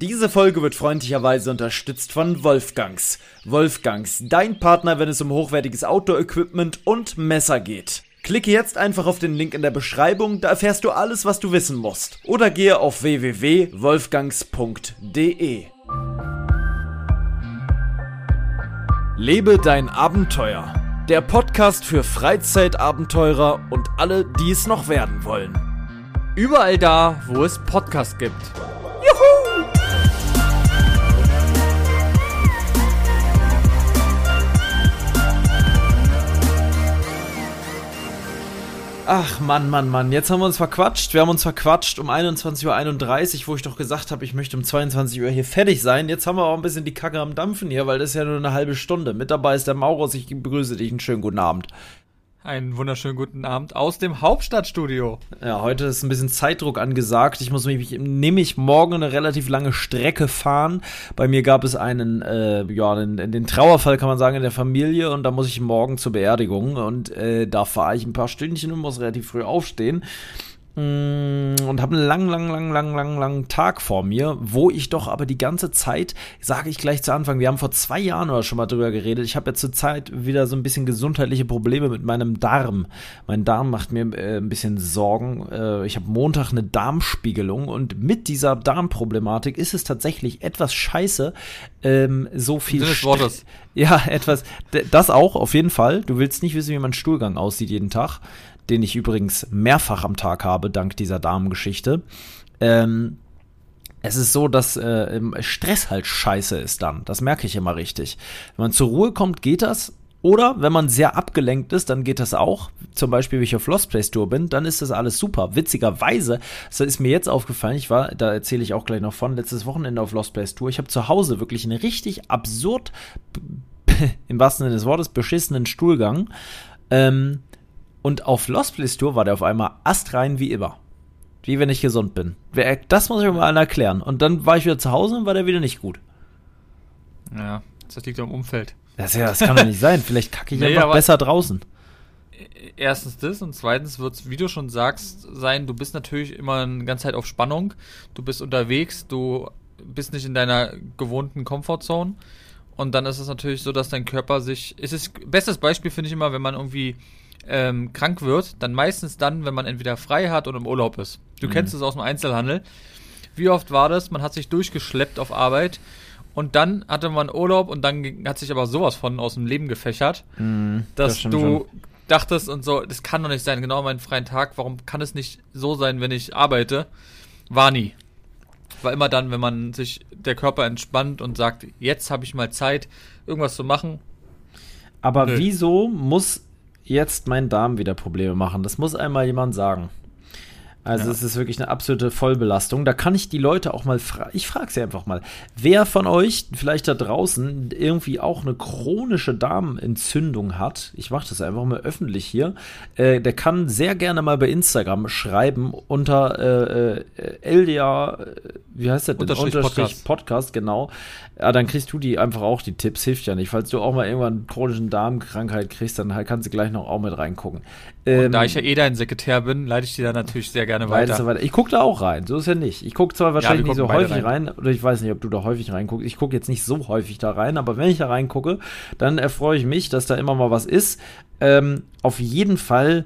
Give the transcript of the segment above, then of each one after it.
Diese Folge wird freundlicherweise unterstützt von Wolfgangs. Wolfgangs, dein Partner, wenn es um hochwertiges Outdoor-Equipment und Messer geht. Klicke jetzt einfach auf den Link in der Beschreibung, da erfährst du alles, was du wissen musst. Oder gehe auf www.wolfgangs.de. Lebe dein Abenteuer. Der Podcast für Freizeitabenteurer und alle, die es noch werden wollen. Überall da, wo es Podcasts gibt. Ach Mann, Mann, Mann, jetzt haben wir uns verquatscht. Wir haben uns verquatscht um 21.31 Uhr, wo ich doch gesagt habe, ich möchte um 22 Uhr hier fertig sein. Jetzt haben wir auch ein bisschen die Kacke am Dampfen hier, weil das ist ja nur eine halbe Stunde. Mit dabei ist der Maurus, ich begrüße dich. Einen schönen guten Abend. Einen wunderschönen guten Abend aus dem Hauptstadtstudio. Ja, heute ist ein bisschen Zeitdruck angesagt. Ich muss mich nämlich morgen eine relativ lange Strecke fahren. Bei mir gab es einen, äh, ja, den, den, Trauerfall kann man sagen in der Familie und da muss ich morgen zur Beerdigung und äh, da fahre ich ein paar Stündchen und muss relativ früh aufstehen. Mm, und habe einen lang, lang, lang, lang, lang, lang Tag vor mir, wo ich doch aber die ganze Zeit, sage ich gleich zu Anfang, wir haben vor zwei Jahren oder schon mal drüber geredet, ich habe ja zur Zeit wieder so ein bisschen gesundheitliche Probleme mit meinem Darm. Mein Darm macht mir äh, ein bisschen Sorgen. Äh, ich habe Montag eine Darmspiegelung und mit dieser Darmproblematik ist es tatsächlich etwas scheiße, ähm, so viel des Wortes. Ja, etwas, das auch, auf jeden Fall. Du willst nicht wissen, wie mein Stuhlgang aussieht jeden Tag den ich übrigens mehrfach am Tag habe, dank dieser Damengeschichte. Ähm, es ist so, dass äh, Stress halt scheiße ist dann. Das merke ich immer richtig. Wenn man zur Ruhe kommt, geht das. Oder wenn man sehr abgelenkt ist, dann geht das auch. Zum Beispiel, wenn ich auf Lost Place Tour bin, dann ist das alles super. Witzigerweise, das ist mir jetzt aufgefallen, ich war, da erzähle ich auch gleich noch von, letztes Wochenende auf Lost Place Tour. Ich habe zu Hause wirklich einen richtig absurd, im wahrsten Sinne des Wortes, beschissenen Stuhlgang. Ähm, und auf Lost Place Tour war der auf einmal astrein wie immer. Wie wenn ich gesund bin. Das muss ich mir mal erklären. Und dann war ich wieder zu Hause und war der wieder nicht gut. Ja, das liegt am Umfeld. Das, ja, das kann doch nicht sein. Vielleicht kacke ich nee, einfach besser draußen. Erstens das und zweitens wird es, wie du schon sagst, sein, du bist natürlich immer eine ganze Zeit auf Spannung. Du bist unterwegs, du bist nicht in deiner gewohnten Comfortzone. Und dann ist es natürlich so, dass dein Körper sich. Es ist bestes Beispiel finde ich immer, wenn man irgendwie ähm, krank wird, dann meistens dann, wenn man entweder frei hat oder im Urlaub ist. Du mhm. kennst es aus dem Einzelhandel. Wie oft war das? Man hat sich durchgeschleppt auf Arbeit und dann hatte man Urlaub und dann hat sich aber sowas von aus dem Leben gefächert, mhm, dass das du schon. dachtest und so, das kann doch nicht sein, genau meinen freien Tag, warum kann es nicht so sein, wenn ich arbeite? War nie. War immer dann, wenn man sich der Körper entspannt und sagt, jetzt habe ich mal Zeit, irgendwas zu machen. Aber Nö. wieso muss jetzt mein Darm wieder Probleme machen. Das muss einmal jemand sagen. Also ja. es ist wirklich eine absolute Vollbelastung. Da kann ich die Leute auch mal fragen. Ich frage sie einfach mal. Wer von euch vielleicht da draußen irgendwie auch eine chronische Darmentzündung hat, ich mache das einfach mal öffentlich hier, äh, der kann sehr gerne mal bei Instagram schreiben unter äh, äh, LDA, äh, wie heißt das denn? Unterstrich, Unterstrich Podcast. Podcast, genau. Ja, dann kriegst du die einfach auch die Tipps, hilft ja nicht. Falls du auch mal irgendwann chronischen Darmkrankheit kriegst, dann halt kannst du gleich noch auch mit reingucken. Ähm, Und da ich ja eh dein Sekretär bin, leite ich dir da natürlich sehr gerne weiter. weiter. Ich gucke da auch rein, so ist ja nicht. Ich gucke zwar wahrscheinlich ja, nicht so häufig rein. rein. oder ich weiß nicht, ob du da häufig reinguckst. Ich gucke jetzt nicht so häufig da rein, aber wenn ich da reingucke, dann erfreue ich mich, dass da immer mal was ist. Ähm, auf jeden Fall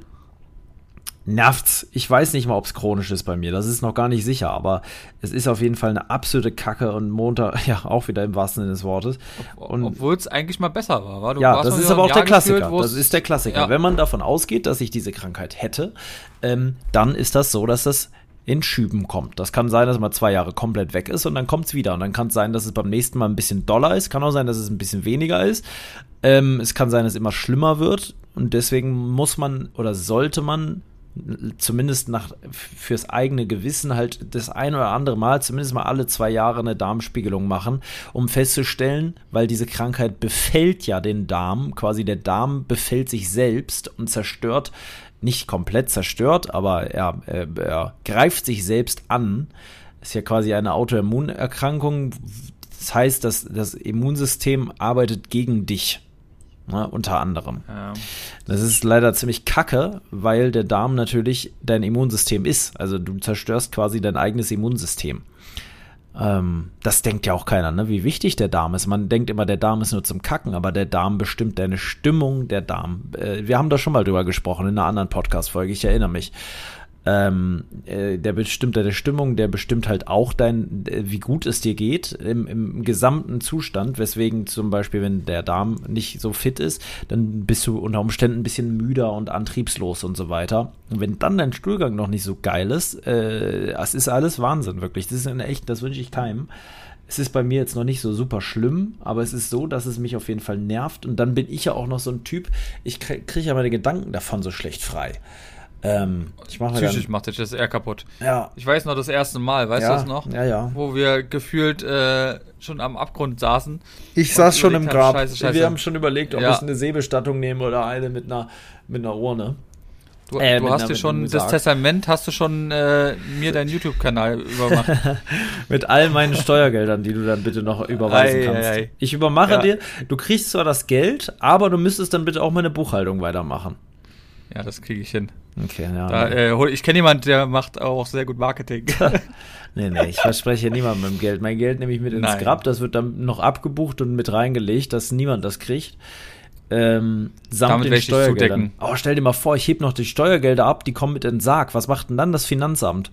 nervt's. Ich weiß nicht mal, ob es chronisch ist bei mir. Das ist noch gar nicht sicher, aber es ist auf jeden Fall eine absolute Kacke und Montag, ja, auch wieder im wahrsten Sinne des Wortes. Obwohl es eigentlich mal besser war, war? Du ja, das ist aber auch der Klassiker. Gefühlt, das ist der Klassiker. Ja. Wenn man davon ausgeht, dass ich diese Krankheit hätte, ähm, dann ist das so, dass das in Schüben kommt. Das kann sein, dass man zwei Jahre komplett weg ist und dann kommt es wieder. Und dann kann es sein, dass es beim nächsten Mal ein bisschen doller ist. Kann auch sein, dass es ein bisschen weniger ist. Ähm, es kann sein, dass es immer schlimmer wird. Und deswegen muss man oder sollte man zumindest nach fürs eigene Gewissen halt das ein oder andere Mal, zumindest mal alle zwei Jahre eine Darmspiegelung machen, um festzustellen, weil diese Krankheit befällt ja den Darm, quasi der Darm befällt sich selbst und zerstört, nicht komplett zerstört, aber er, er, er greift sich selbst an. ist ja quasi eine Autoimmunerkrankung. Das heißt, dass das Immunsystem arbeitet gegen dich. Ne, unter anderem. Ja. Das ist leider ziemlich kacke, weil der Darm natürlich dein Immunsystem ist. Also du zerstörst quasi dein eigenes Immunsystem. Ähm, das denkt ja auch keiner, ne? wie wichtig der Darm ist. Man denkt immer, der Darm ist nur zum Kacken, aber der Darm bestimmt deine Stimmung, der Darm. Äh, wir haben da schon mal drüber gesprochen in einer anderen Podcast-Folge, ich erinnere mich ähm, äh, der bestimmt deine Stimmung, der bestimmt halt auch dein, äh, wie gut es dir geht im, im gesamten Zustand, weswegen zum Beispiel, wenn der Darm nicht so fit ist, dann bist du unter Umständen ein bisschen müder und antriebslos und so weiter. Und wenn dann dein Stuhlgang noch nicht so geil ist, äh, das ist alles Wahnsinn, wirklich. Das ist eine echt, das wünsche ich keinem. Es ist bei mir jetzt noch nicht so super schlimm, aber es ist so, dass es mich auf jeden Fall nervt. Und dann bin ich ja auch noch so ein Typ, ich kriege krieg ja meine Gedanken davon so schlecht frei. Ähm, ich mache Psychisch macht dich das eher kaputt. Ja. Ich weiß noch das erste Mal, weißt ja, du das noch? Ja, ja. Wo wir gefühlt äh, schon am Abgrund saßen. Ich saß schon im Grab. Scheiße, Scheiße. Wir haben schon überlegt, ob ja. ich eine Seebestattung nehme oder eine mit einer, mit einer Urne. Du, äh, du hast dir schon das Testament, hast du schon äh, mir deinen YouTube-Kanal übermacht. mit all meinen Steuergeldern, die du dann bitte noch überweisen ei, kannst. Ei, ei. Ich übermache ja. dir, du kriegst zwar das Geld, aber du müsstest dann bitte auch meine Buchhaltung weitermachen. Ja, das kriege ich hin. Okay, ja. Da, äh, ich kenne jemanden, der macht auch sehr gut Marketing. nee, nee, ich verspreche niemandem Geld. Mein Geld nehme ich mit ins Nein. Grab, das wird dann noch abgebucht und mit reingelegt, dass niemand das kriegt. Ähm, samt Damit den Steuergeldern. Oh, stell dir mal vor, ich heb noch die Steuergelder ab, die kommen mit in den Sarg. Was macht denn dann das Finanzamt?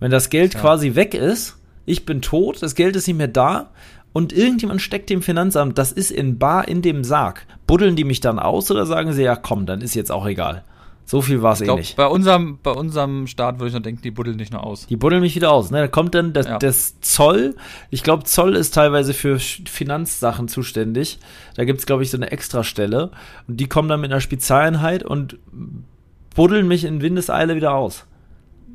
Wenn das Geld ja. quasi weg ist, ich bin tot, das Geld ist nicht mehr da und irgendjemand steckt dem Finanzamt, das ist in bar in dem Sarg. Buddeln die mich dann aus oder sagen sie, ja komm, dann ist jetzt auch egal. So viel war es eh nicht. Bei unserem, bei unserem Start würde ich noch denken, die buddeln nicht nur aus. Die buddeln mich wieder aus. Ne? Da kommt dann das, ja. das Zoll. Ich glaube, Zoll ist teilweise für Finanzsachen zuständig. Da gibt es, glaube ich, so eine Extrastelle. Und die kommen dann mit einer Spezialeinheit und buddeln mich in Windeseile wieder aus.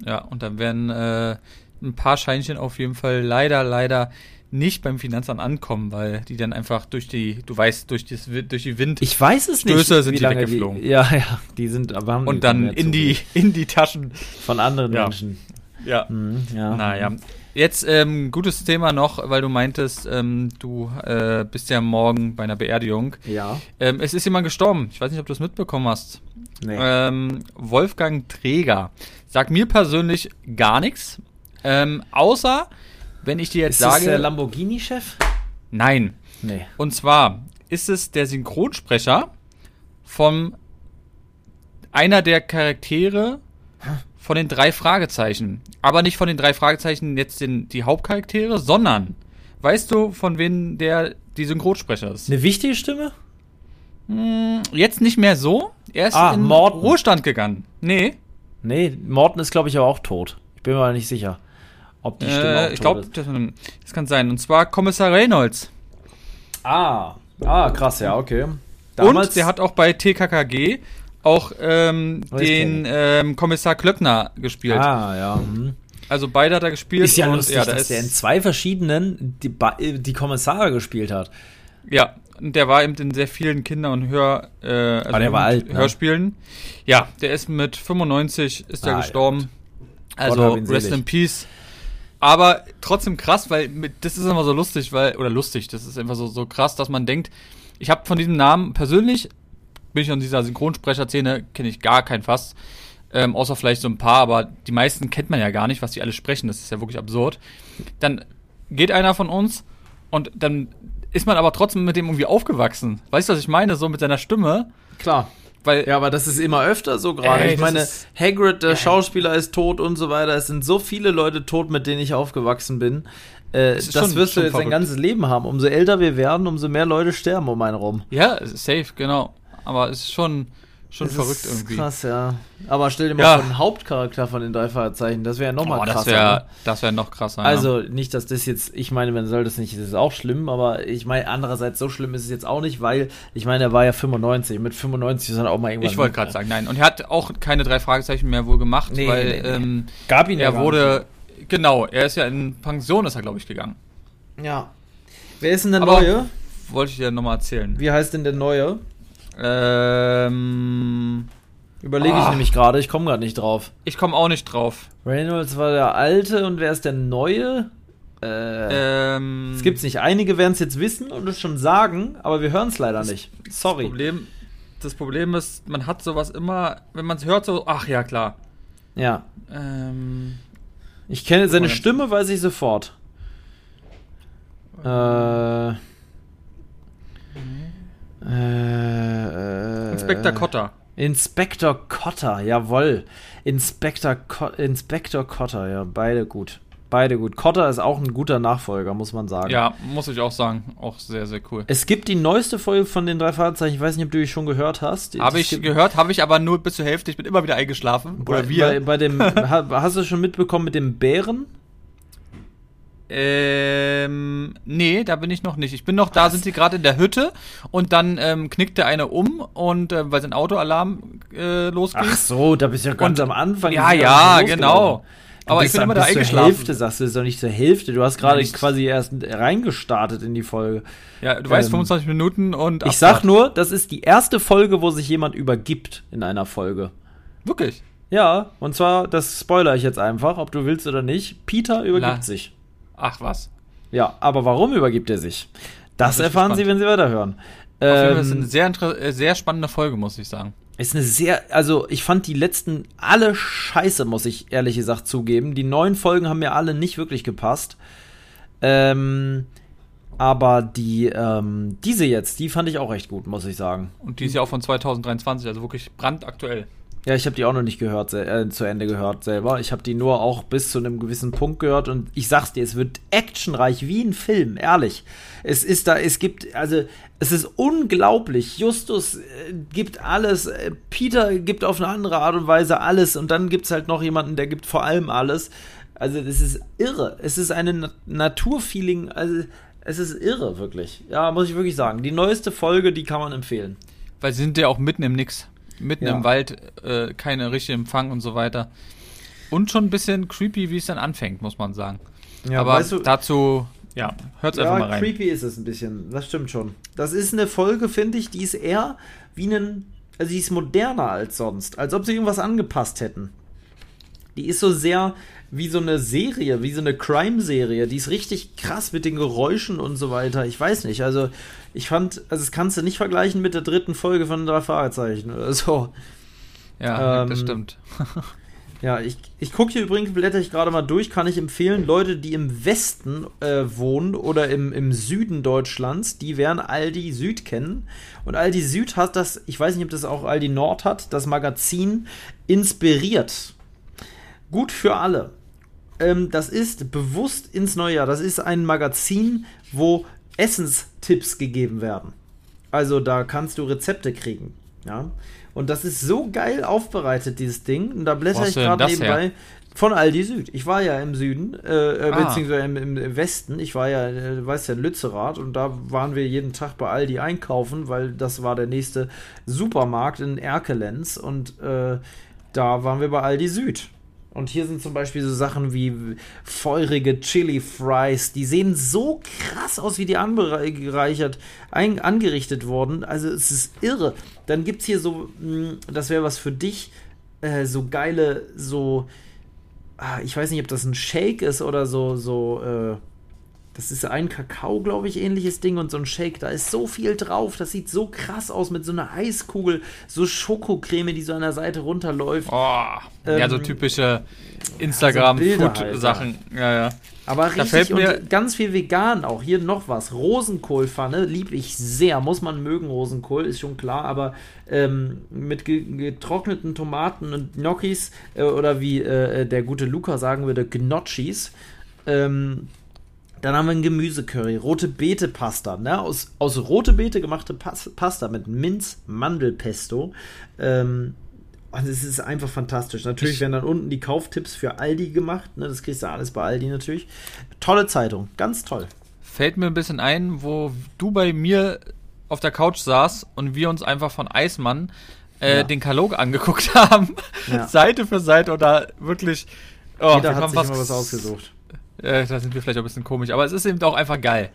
Ja, und dann werden äh, ein paar Scheinchen auf jeden Fall leider, leider nicht beim Finanzamt ankommen, weil die dann einfach durch die, du weißt, durch, das, durch die Wind. Ich weiß es nicht. Stöße sind die weggeflogen. Die, ja, ja, die sind, aber haben Und dann in die, in die Taschen. Von anderen ja. Menschen. Ja. Mhm, ja. Naja. Jetzt ähm, gutes Thema noch, weil du meintest, ähm, du äh, bist ja morgen bei einer Beerdigung. Ja. Ähm, es ist jemand gestorben. Ich weiß nicht, ob du es mitbekommen hast. Nee. Ähm, Wolfgang Träger. Sagt mir persönlich gar nichts. Ähm, außer wenn ich dir jetzt ist sage. Ist der Lamborghini-Chef? Nein. Nee. Und zwar ist es der Synchronsprecher von einer der Charaktere von den drei Fragezeichen. Aber nicht von den drei Fragezeichen jetzt den, die Hauptcharaktere, sondern weißt du, von wem der die Synchronsprecher ist? Eine wichtige Stimme? Hm, jetzt nicht mehr so. Er ist ah, in Morten. Ruhestand gegangen. Nee. Nee, Morten ist, glaube ich, aber auch tot. Ich bin mir mal nicht sicher. Ob die Stimme äh, Ich glaube, das, das, kann sein. Und zwar Kommissar Reynolds. Ah, ah, krass, ja, okay. Damals Und der hat auch bei TKKG auch ähm, den ähm, Kommissar Klöckner gespielt. Ah, ja. Hm. Also beide hat er gespielt. Ist ja und, lustig, ja, dass der in zwei verschiedenen die, die Kommissare gespielt hat. Ja, und der war eben in sehr vielen Kinder- und Hör, äh, also Aber der war alt, ne? Hörspielen. Ja, der ist mit 95 ist er ah, gestorben. Ja. Also Rest in Peace. Aber trotzdem krass, weil das ist immer so lustig, weil, oder lustig, das ist einfach so, so krass, dass man denkt, ich habe von diesem Namen persönlich, bin ich an dieser Synchronsprecherszene, kenne ich gar keinen fast. Ähm, außer vielleicht so ein paar, aber die meisten kennt man ja gar nicht, was die alle sprechen. Das ist ja wirklich absurd. Dann geht einer von uns und dann ist man aber trotzdem mit dem irgendwie aufgewachsen. Weißt du, was ich meine? So mit seiner Stimme. Klar. Weil, ja, aber das ist immer öfter so gerade. Ich meine, Hagrid, der ey. Schauspieler, ist tot und so weiter. Es sind so viele Leute tot, mit denen ich aufgewachsen bin. Äh, das, das schon, wirst du jetzt verrückt. dein ganzes Leben haben. Umso älter wir werden, umso mehr Leute sterben um einen rum. Ja, safe, genau. Aber es ist schon, Schon das verrückt irgendwie. Krass, ja. Aber stell dir mal ja. vor, den Hauptcharakter von den drei Fahrzeichen, das wäre ja nochmal oh, krasser. Das wäre das wär noch krasser. Also ja. nicht, dass das jetzt, ich meine, man soll das nicht, das ist auch schlimm, aber ich meine, andererseits so schlimm ist es jetzt auch nicht, weil, ich meine, er war ja 95, mit 95 ist er auch mal irgendwann. Ich wollte gerade sagen, nein. Und er hat auch keine drei Fragezeichen mehr wohl gemacht, nee, weil nee, nee. Ähm, gab ihn er ja wurde, genau, er ist ja in Pension, ist er glaube ich gegangen. Ja. Wer ist denn der aber Neue? Wollte ich dir nochmal erzählen. Wie heißt denn der Neue? Ähm. Überlege ich ah. nämlich gerade, ich komme gerade nicht drauf. Ich komme auch nicht drauf. Reynolds war der alte und wer ist der neue? Äh, ähm, es gibt's nicht. Einige werden es jetzt wissen und es schon sagen, aber wir hören es leider nicht. Sorry. Das Problem, das Problem ist, man hat sowas immer, wenn man es hört, so, ach ja, klar. Ja. Ähm, ich kenne seine Stimme, weiß ich sofort. Äh, äh, Inspektor Cotter. Inspektor Cotter, jawoll. Inspektor, Co Inspektor Cotter, ja, beide gut. Beide gut. Cotter ist auch ein guter Nachfolger, muss man sagen. Ja, muss ich auch sagen. Auch sehr, sehr cool. Es gibt die neueste Folge von den drei Fahrzeichen. Ich weiß nicht, ob du die schon gehört hast. Habe ich gehört, habe ich aber nur bis zur Hälfte. Ich bin immer wieder eingeschlafen. Oder bei, wir. Bei, bei dem, hast du schon mitbekommen mit dem Bären? Ähm, nee, da bin ich noch nicht. Ich bin noch, da sind sie gerade in der Hütte und dann ähm, knickt der eine um und äh, weil sein Autoalarm äh, losgeht. Ach so, da bist du ja ganz und, am Anfang. Ja, ja, genau. Aber ich bin immer da eingeschlafen. Zur Hälfte sagst du, ist doch nicht zur Hälfte. Du hast gerade quasi erst reingestartet in die Folge. Ja, du weißt, ähm, 25 Minuten und. Ich sag nur, das ist die erste Folge, wo sich jemand übergibt in einer Folge. Wirklich? Ja, und zwar, das spoiler ich jetzt einfach, ob du willst oder nicht. Peter übergibt La sich. Ach was. Ja, aber warum übergibt er sich? Das, das erfahren Sie, wenn Sie weiterhören. Ähm, das ist eine sehr, äh, sehr spannende Folge, muss ich sagen. Ist eine sehr, also ich fand die letzten alle scheiße, muss ich ehrlich gesagt zugeben. Die neuen Folgen haben mir alle nicht wirklich gepasst. Ähm, aber die, ähm, diese jetzt, die fand ich auch echt gut, muss ich sagen. Und die ist ja auch von 2023, also wirklich brandaktuell. Ja, ich habe die auch noch nicht gehört, äh, zu Ende gehört selber. Ich habe die nur auch bis zu einem gewissen Punkt gehört und ich sag's dir, es wird actionreich wie ein Film, ehrlich. Es ist da, es gibt, also es ist unglaublich. Justus äh, gibt alles, äh, Peter gibt auf eine andere Art und Weise alles und dann gibt's halt noch jemanden, der gibt vor allem alles. Also das ist irre. Es ist eine Na Naturfeeling, also es ist irre, wirklich. Ja, muss ich wirklich sagen. Die neueste Folge, die kann man empfehlen. Weil sie sind ja auch mitten im Nix mitten ja. im Wald, äh, keine richtige Empfang und so weiter. Und schon ein bisschen creepy, wie es dann anfängt, muss man sagen. Ja, Aber weißt du, dazu, ja, hört's ja, einfach mal rein. creepy ist es ein bisschen, das stimmt schon. Das ist eine Folge, finde ich, die ist eher wie ein, also die ist moderner als sonst, als ob sie irgendwas angepasst hätten. Die ist so sehr wie so eine Serie, wie so eine Crime-Serie. Die ist richtig krass mit den Geräuschen und so weiter. Ich weiß nicht. Also, ich fand, also das kannst du nicht vergleichen mit der dritten Folge von drei Fragezeichen oder so. Ja, ähm, das stimmt. ja, ich, ich gucke hier übrigens, blätter ich gerade mal durch, kann ich empfehlen, Leute, die im Westen äh, wohnen oder im, im Süden Deutschlands, die werden Aldi Süd kennen. Und Aldi Süd hat das, ich weiß nicht, ob das auch Aldi Nord hat, das Magazin inspiriert. Gut für alle. Ähm, das ist bewusst ins neue Jahr. Das ist ein Magazin, wo Essenstipps gegeben werden. Also da kannst du Rezepte kriegen. Ja. Und das ist so geil aufbereitet, dieses Ding. Und da blätter ich gerade nebenbei. Her? Von Aldi Süd. Ich war ja im Süden, äh, äh ah. beziehungsweise im, im, Westen. Ich war ja, äh, du weißt ja, Lützerath und da waren wir jeden Tag bei Aldi einkaufen, weil das war der nächste Supermarkt in Erkelenz und äh, da waren wir bei Aldi Süd. Und hier sind zum Beispiel so Sachen wie feurige Chili Fries. Die sehen so krass aus, wie die angereichert, ein, angerichtet wurden. Also es ist irre. Dann gibt es hier so, hm, das wäre was für dich, äh, so geile, so, ah, ich weiß nicht, ob das ein Shake ist oder so, so, äh, das ist ein Kakao, glaube ich, ähnliches Ding und so ein Shake. Da ist so viel drauf. Das sieht so krass aus mit so einer Eiskugel, so Schokocreme, die so an der Seite runterläuft. Oh, ähm, ja, so typische Instagram-Food-Sachen. Also ja, ja. Aber da richtig und ganz viel vegan auch. Hier noch was. Rosenkohlpfanne liebe ich sehr. Muss man mögen, Rosenkohl, ist schon klar. Aber ähm, mit getrockneten Tomaten und Gnocchis äh, oder wie äh, der gute Luca sagen würde, Gnocchis. Ähm, dann haben wir ein Gemüsecurry, rote Beete Pasta, ne? aus, aus rote Beete gemachte Pas Pasta mit Minz, Mandelpesto. Ähm, und es ist einfach fantastisch. Natürlich ich werden dann unten die Kauftipps für Aldi gemacht. Ne? Das kriegst du alles bei Aldi natürlich. Tolle Zeitung, ganz toll. Fällt mir ein bisschen ein, wo du bei mir auf der Couch saß und wir uns einfach von Eismann äh, ja. den Katalog angeguckt haben. Ja. Seite für Seite oder wirklich. Oh, Jeder hat sich was, was ausgesucht. Äh, da sind wir vielleicht auch ein bisschen komisch, aber es ist eben auch einfach geil.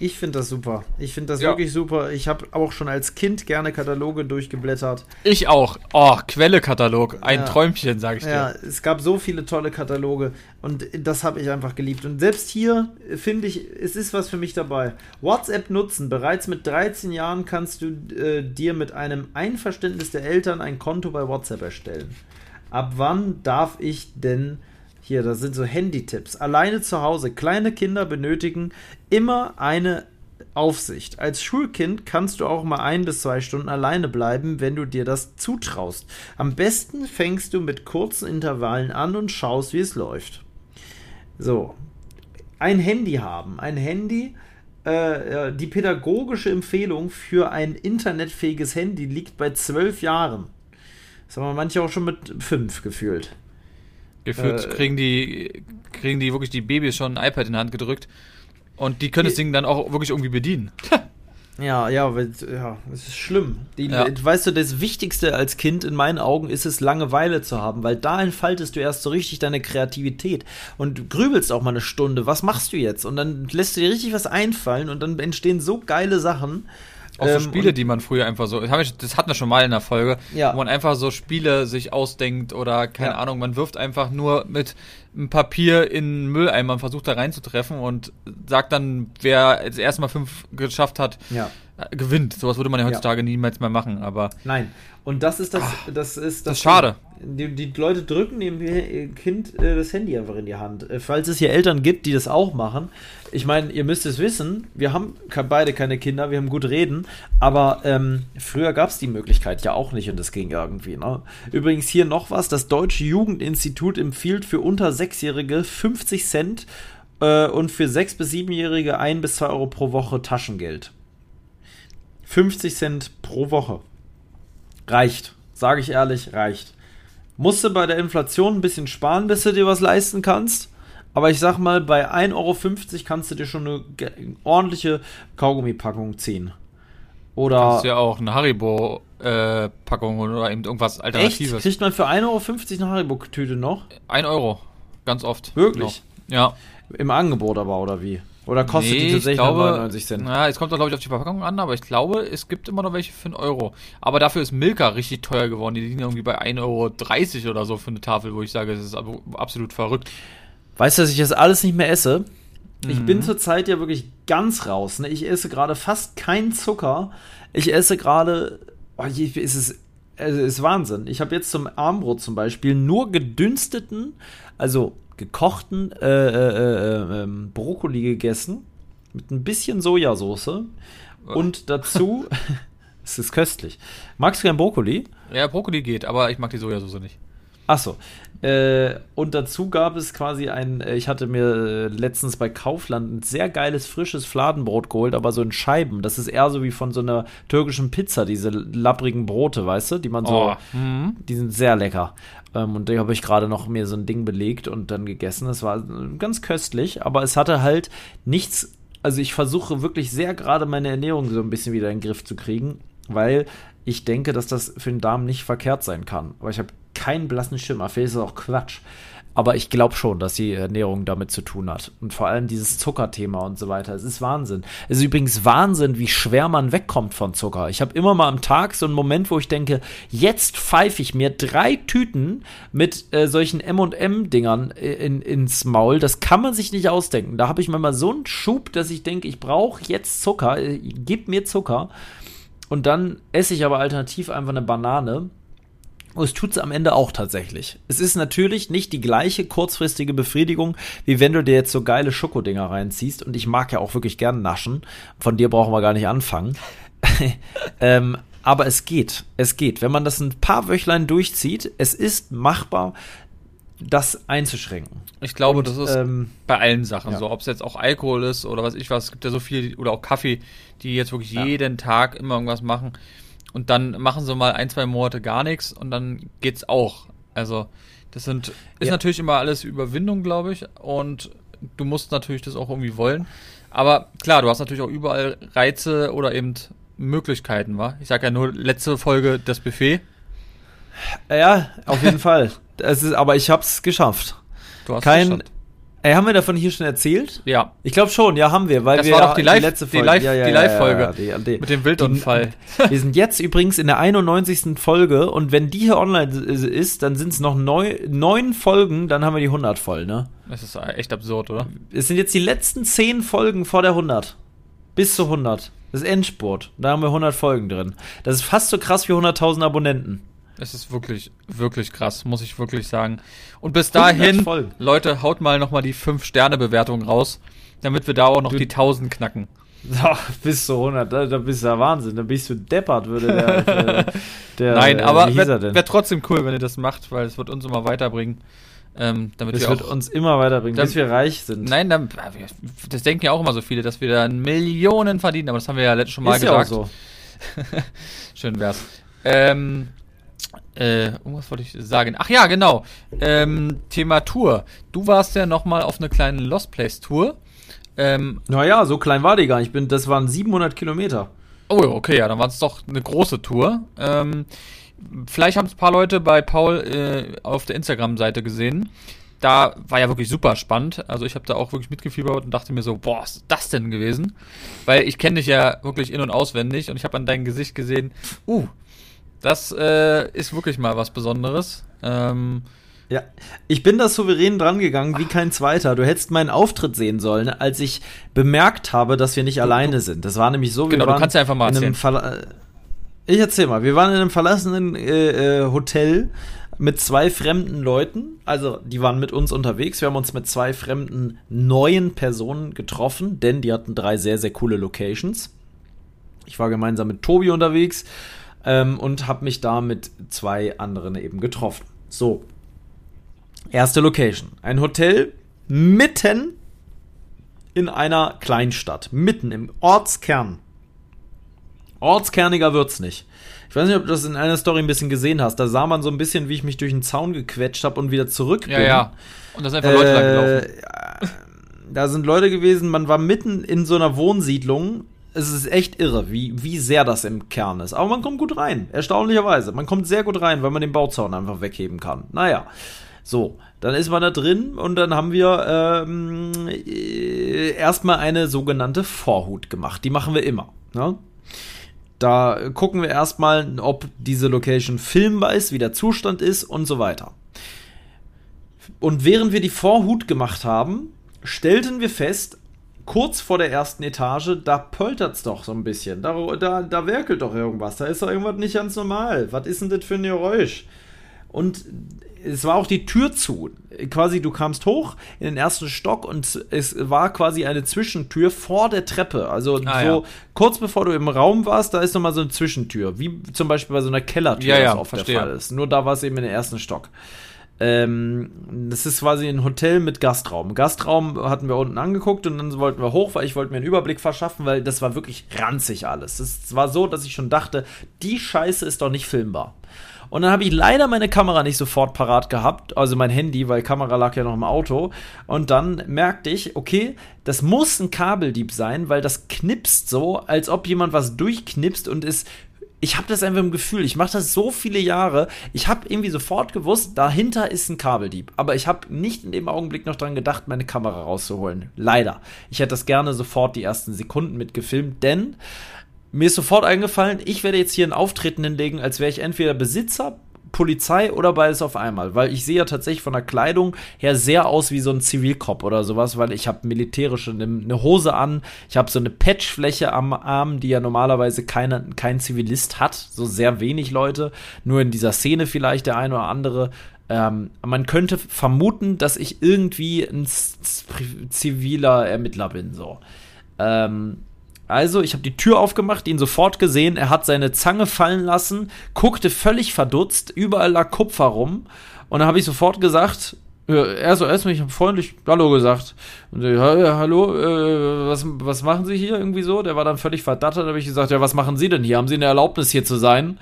Ich finde das super. Ich finde das ja. wirklich super. Ich habe auch schon als Kind gerne Kataloge durchgeblättert. Ich auch. Oh, Quelle-Katalog. Ein ja. Träumchen, sage ich dir. Ja, es gab so viele tolle Kataloge und das habe ich einfach geliebt. Und selbst hier finde ich, es ist was für mich dabei. WhatsApp nutzen. Bereits mit 13 Jahren kannst du äh, dir mit einem Einverständnis der Eltern ein Konto bei WhatsApp erstellen. Ab wann darf ich denn hier, das sind so Handy-Tipps. Alleine zu Hause. Kleine Kinder benötigen immer eine Aufsicht. Als Schulkind kannst du auch mal ein bis zwei Stunden alleine bleiben, wenn du dir das zutraust. Am besten fängst du mit kurzen Intervallen an und schaust, wie es läuft. So. Ein Handy haben. Ein Handy. Äh, die pädagogische Empfehlung für ein internetfähiges Handy liegt bei zwölf Jahren. Das haben manche auch schon mit fünf gefühlt. Gefühlt äh, kriegen die kriegen die wirklich die Babys schon ein iPad in die Hand gedrückt und die können das Ding dann auch wirklich irgendwie bedienen. Ja, ja, ja, es ist schlimm. Die, ja. Weißt du, das Wichtigste als Kind in meinen Augen ist es, Langeweile zu haben, weil da entfaltest du erst so richtig deine Kreativität und grübelst auch mal eine Stunde. Was machst du jetzt? Und dann lässt du dir richtig was einfallen und dann entstehen so geile Sachen. Auch so ähm, Spiele, die man früher einfach so, das hatten wir schon mal in der Folge, ja. wo man einfach so Spiele sich ausdenkt oder keine ja. Ahnung, man wirft einfach nur mit einem Papier in einen Mülleimer und versucht da reinzutreffen und sagt dann, wer jetzt erstmal fünf geschafft hat, ja. Gewinnt. Sowas würde man ja heutzutage niemals mehr machen, aber. Nein. Und das ist das, Ach, das ist das. Das schade. Die, die, Leute drücken dem Kind äh, das Handy einfach in die Hand. Äh, falls es hier Eltern gibt, die das auch machen. Ich meine, ihr müsst es wissen, wir haben beide keine Kinder, wir haben gut reden, aber ähm, früher gab es die Möglichkeit ja auch nicht und das ging irgendwie. Ne? Übrigens hier noch was: Das Deutsche Jugendinstitut empfiehlt für unter Sechsjährige 50 Cent äh, und für sechs bis siebenjährige ein bis zwei Euro pro Woche Taschengeld. 50 Cent pro Woche. Reicht. Sage ich ehrlich, reicht. Musst du bei der Inflation ein bisschen sparen, bis du dir was leisten kannst. Aber ich sag mal, bei 1,50 Euro kannst du dir schon eine ordentliche Kaugummipackung ziehen. Oder. Das ist ja auch eine Haribo-Packung äh, oder eben irgendwas Alternatives. Echt? Kriegt man für 1,50 Euro eine Haribo-Tüte noch? 1 Euro. Ganz oft. Wirklich? Noch. Ja. Im Angebot aber, oder wie? Oder kostet nee, die tatsächlich glaube, 99 Cent? Ja, es kommt doch, glaube ich, auf die Verpackung an, aber ich glaube, es gibt immer noch welche für einen Euro. Aber dafür ist Milka richtig teuer geworden. Die liegen irgendwie bei 1,30 Euro oder so für eine Tafel, wo ich sage, es ist absolut verrückt. Weißt du, dass ich das alles nicht mehr esse? Mhm. Ich bin zurzeit ja wirklich ganz raus. Ne? Ich esse gerade fast keinen Zucker. Ich esse gerade. Oh, es ist, es ist Wahnsinn. Ich habe jetzt zum Armbrot zum Beispiel nur gedünsteten, also gekochten äh, äh, äh, ähm, Brokkoli gegessen mit ein bisschen Sojasauce und dazu, es ist köstlich. Magst du gern Brokkoli? Ja, Brokkoli geht, aber ich mag die Sojasauce nicht. Achso. Äh, und dazu gab es quasi ein, äh, ich hatte mir äh, letztens bei Kaufland ein sehr geiles frisches Fladenbrot geholt, aber so in Scheiben. Das ist eher so wie von so einer türkischen Pizza, diese lapprigen Brote, weißt du, die man so, oh. mhm. die sind sehr lecker. Ähm, und da habe ich gerade noch mir so ein Ding belegt und dann gegessen. Es war ganz köstlich, aber es hatte halt nichts. Also ich versuche wirklich sehr gerade meine Ernährung so ein bisschen wieder in den Griff zu kriegen, weil ich denke, dass das für den Darm nicht verkehrt sein kann. Aber ich habe keinen blassen Schimmer. Vielleicht ist das auch Quatsch. Aber ich glaube schon, dass die Ernährung damit zu tun hat. Und vor allem dieses Zuckerthema und so weiter. Es ist Wahnsinn. Es ist übrigens Wahnsinn, wie schwer man wegkommt von Zucker. Ich habe immer mal am Tag so einen Moment, wo ich denke, jetzt pfeife ich mir drei Tüten mit äh, solchen MM-Dingern äh, in, ins Maul. Das kann man sich nicht ausdenken. Da habe ich manchmal so einen Schub, dass ich denke, ich brauche jetzt Zucker. Äh, gib mir Zucker. Und dann esse ich aber alternativ einfach eine Banane und es tut es am Ende auch tatsächlich. Es ist natürlich nicht die gleiche kurzfristige Befriedigung, wie wenn du dir jetzt so geile Schokodinger reinziehst. Und ich mag ja auch wirklich gern naschen. Von dir brauchen wir gar nicht anfangen. ähm, aber es geht. Es geht. Wenn man das ein paar Wöchlein durchzieht, es ist machbar, das einzuschränken. Ich glaube, Und, das ist ähm, bei allen Sachen ja. so. Ob es jetzt auch Alkohol ist oder was ich was. Es gibt ja so viel, oder auch Kaffee, die jetzt wirklich ja. jeden Tag immer irgendwas machen und dann machen sie mal ein, zwei Monate gar nichts und dann geht's auch. Also, das sind, ist ja. natürlich immer alles Überwindung, glaube ich. Und du musst natürlich das auch irgendwie wollen. Aber klar, du hast natürlich auch überall Reize oder eben Möglichkeiten, wa? Ich sag ja nur letzte Folge das Buffet. Ja, auf jeden Fall. Es ist, aber ich hab's geschafft. Du hast Kein. Ey, haben wir davon hier schon erzählt? Ja. Ich glaube schon, ja, haben wir, weil das wir war doch die, Live, die letzte Folge. Die Live, ja, ja, die Live-Folge. Ja, die, mit dem Wildunfall. wir sind jetzt übrigens in der 91. Folge und wenn die hier online ist, dann sind es noch neun, neun Folgen, dann haben wir die 100 voll, ne? Das ist echt absurd, oder? Es sind jetzt die letzten zehn Folgen vor der 100. Bis zu 100. Das ist Endspurt. Da haben wir 100 Folgen drin. Das ist fast so krass wie 100.000 Abonnenten. Es ist wirklich, wirklich krass, muss ich wirklich sagen. Und bis dahin, Leute, haut mal nochmal die 5-Sterne-Bewertung raus, damit wir da auch noch du, die 1000 knacken. Ach, bis zu 100, da, da bist du ja Wahnsinn, da bist du deppert, würde der. der, der Nein, aber wäre wär trotzdem cool, wenn ihr das macht, weil es wird uns immer weiterbringen. Ähm, damit das wir wird auch, uns immer weiterbringen, bis wir reich sind. Nein, dann, das denken ja auch immer so viele, dass wir da Millionen verdienen, aber das haben wir ja letztes schon mal Ist gesagt. Ja auch so. Schön wär's. Ähm, äh, irgendwas wollte ich sagen. Ach ja, genau. Ähm, Thema Tour. Du warst ja nochmal auf einer kleinen Lost Place Tour. Ähm, naja, so klein war die gar nicht. Ich bin, das waren 700 Kilometer. Oh, okay, ja, dann war es doch eine große Tour. Ähm, vielleicht haben es ein paar Leute bei Paul äh, auf der Instagram-Seite gesehen. Da war ja wirklich super spannend. Also ich habe da auch wirklich mitgefiebert und dachte mir so, boah, was ist das denn gewesen? Weil ich kenne dich ja wirklich in- und auswendig und ich habe an deinem Gesicht gesehen, uh, das äh, ist wirklich mal was Besonderes. Ähm, ja, ich bin da souverän dran gegangen wie kein zweiter. Du hättest meinen Auftritt sehen sollen, als ich bemerkt habe, dass wir nicht alleine sind. Das war nämlich so, genau, du kannst ja einfach mal erzählen. ich erzähl mal. Wir waren in einem verlassenen äh, äh, Hotel mit zwei fremden Leuten. Also, die waren mit uns unterwegs. Wir haben uns mit zwei fremden neuen Personen getroffen, denn die hatten drei sehr, sehr coole Locations. Ich war gemeinsam mit Tobi unterwegs ähm, und habe mich da mit zwei anderen eben getroffen. So. Erste Location. Ein Hotel mitten in einer Kleinstadt. Mitten im Ortskern. Ortskerniger wird's nicht. Ich weiß nicht, ob du das in einer Story ein bisschen gesehen hast. Da sah man so ein bisschen, wie ich mich durch den Zaun gequetscht habe und wieder zurück bin. Ja, ja. Und da sind einfach Leute äh, lang gelaufen. Da sind Leute gewesen, man war mitten in so einer Wohnsiedlung es ist echt irre, wie, wie sehr das im Kern ist. Aber man kommt gut rein, erstaunlicherweise. Man kommt sehr gut rein, weil man den Bauzaun einfach wegheben kann. Naja, so, dann ist man da drin und dann haben wir ähm, äh, erstmal eine sogenannte Vorhut gemacht. Die machen wir immer. Ne? Da gucken wir erstmal, ob diese Location filmbar ist, wie der Zustand ist und so weiter. Und während wir die Vorhut gemacht haben, stellten wir fest, kurz vor der ersten Etage, da poltert's doch so ein bisschen. Da, da, da werkelt doch irgendwas. Da ist doch irgendwas nicht ganz normal. Was ist denn das für ein Geräusch? Und es war auch die Tür zu. Quasi, du kamst hoch in den ersten Stock und es war quasi eine Zwischentür vor der Treppe. Also ah, so ja. kurz bevor du im Raum warst, da ist nochmal so eine Zwischentür. Wie zum Beispiel bei so einer Kellertür, ja, ja, was oft verstehe. der Fall ist. Nur da war es eben in den ersten Stock. Ähm, das ist quasi ein Hotel mit Gastraum. Gastraum hatten wir unten angeguckt und dann wollten wir hoch, weil ich wollte mir einen Überblick verschaffen, weil das war wirklich ranzig alles. Es war so, dass ich schon dachte, die Scheiße ist doch nicht filmbar. Und dann habe ich leider meine Kamera nicht sofort parat gehabt, also mein Handy, weil Kamera lag ja noch im Auto. Und dann merkte ich, okay, das muss ein Kabeldieb sein, weil das knipst so, als ob jemand was durchknipst und es ich habe das einfach im Gefühl, ich mache das so viele Jahre, ich habe irgendwie sofort gewusst, dahinter ist ein Kabeldieb. Aber ich habe nicht in dem Augenblick noch dran gedacht, meine Kamera rauszuholen. Leider. Ich hätte das gerne sofort die ersten Sekunden mitgefilmt, denn mir ist sofort eingefallen, ich werde jetzt hier ein Auftreten hinlegen, als wäre ich entweder Besitzer, Polizei oder beides auf einmal, weil ich sehe ja tatsächlich von der Kleidung her sehr aus wie so ein Zivilkopf oder sowas, weil ich habe militärische eine Hose an, ich habe so eine Patchfläche am Arm, die ja normalerweise keine, kein Zivilist hat, so sehr wenig Leute, nur in dieser Szene vielleicht der eine oder andere. Ähm, man könnte vermuten, dass ich irgendwie ein ziviler Ermittler bin, so. Ähm, also, ich habe die Tür aufgemacht, ihn sofort gesehen. Er hat seine Zange fallen lassen, guckte völlig verdutzt, überall lag Kupfer rum. Und dann habe ich sofort gesagt, er so erstmal, ich habe freundlich Hallo gesagt. Und ja, hallo, äh, was, was machen Sie hier irgendwie so? Der war dann völlig verdattert. Da habe ich gesagt, ja, was machen Sie denn hier? Haben Sie eine Erlaubnis hier zu sein?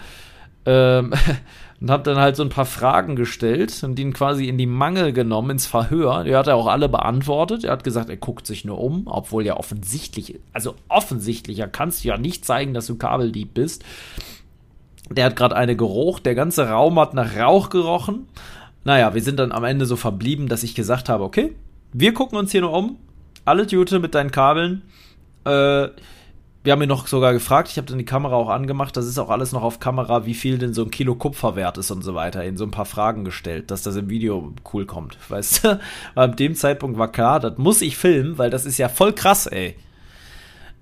Ähm, und habe dann halt so ein paar Fragen gestellt und ihn quasi in die Mangel genommen, ins Verhör. Die hat er auch alle beantwortet. Er hat gesagt, er guckt sich nur um, obwohl ja offensichtlich, also offensichtlicher kannst du ja nicht zeigen, dass du Kabeldieb bist. Der hat gerade eine gerucht, der ganze Raum hat nach Rauch gerochen. Naja, wir sind dann am Ende so verblieben, dass ich gesagt habe, okay, wir gucken uns hier nur um. Alle Jute mit deinen Kabeln. Äh, wir haben ihn noch sogar gefragt, ich habe dann die Kamera auch angemacht, das ist auch alles noch auf Kamera, wie viel denn so ein Kilo Kupfer wert ist und so weiter. In so ein paar Fragen gestellt, dass das im Video cool kommt. Weißt du? Weil ab dem Zeitpunkt war klar, das muss ich filmen, weil das ist ja voll krass, ey.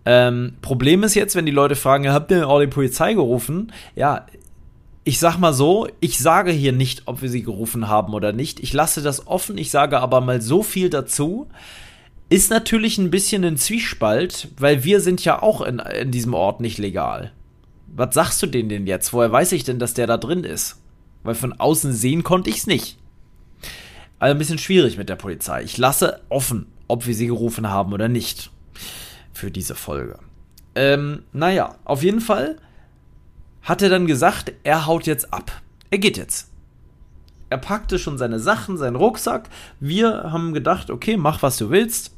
Ähm, Problem ist jetzt, wenn die Leute fragen, habt ihr auch die Polizei gerufen? Ja, ich sag mal so, ich sage hier nicht, ob wir sie gerufen haben oder nicht. Ich lasse das offen, ich sage aber mal so viel dazu. Ist natürlich ein bisschen ein Zwiespalt, weil wir sind ja auch in, in diesem Ort nicht legal. Was sagst du denen denn jetzt? Woher weiß ich denn, dass der da drin ist? Weil von außen sehen konnte ich es nicht. Also ein bisschen schwierig mit der Polizei. Ich lasse offen, ob wir sie gerufen haben oder nicht. Für diese Folge. Ähm, naja, auf jeden Fall hat er dann gesagt, er haut jetzt ab. Er geht jetzt. Er packte schon seine Sachen, seinen Rucksack. Wir haben gedacht, okay, mach was du willst.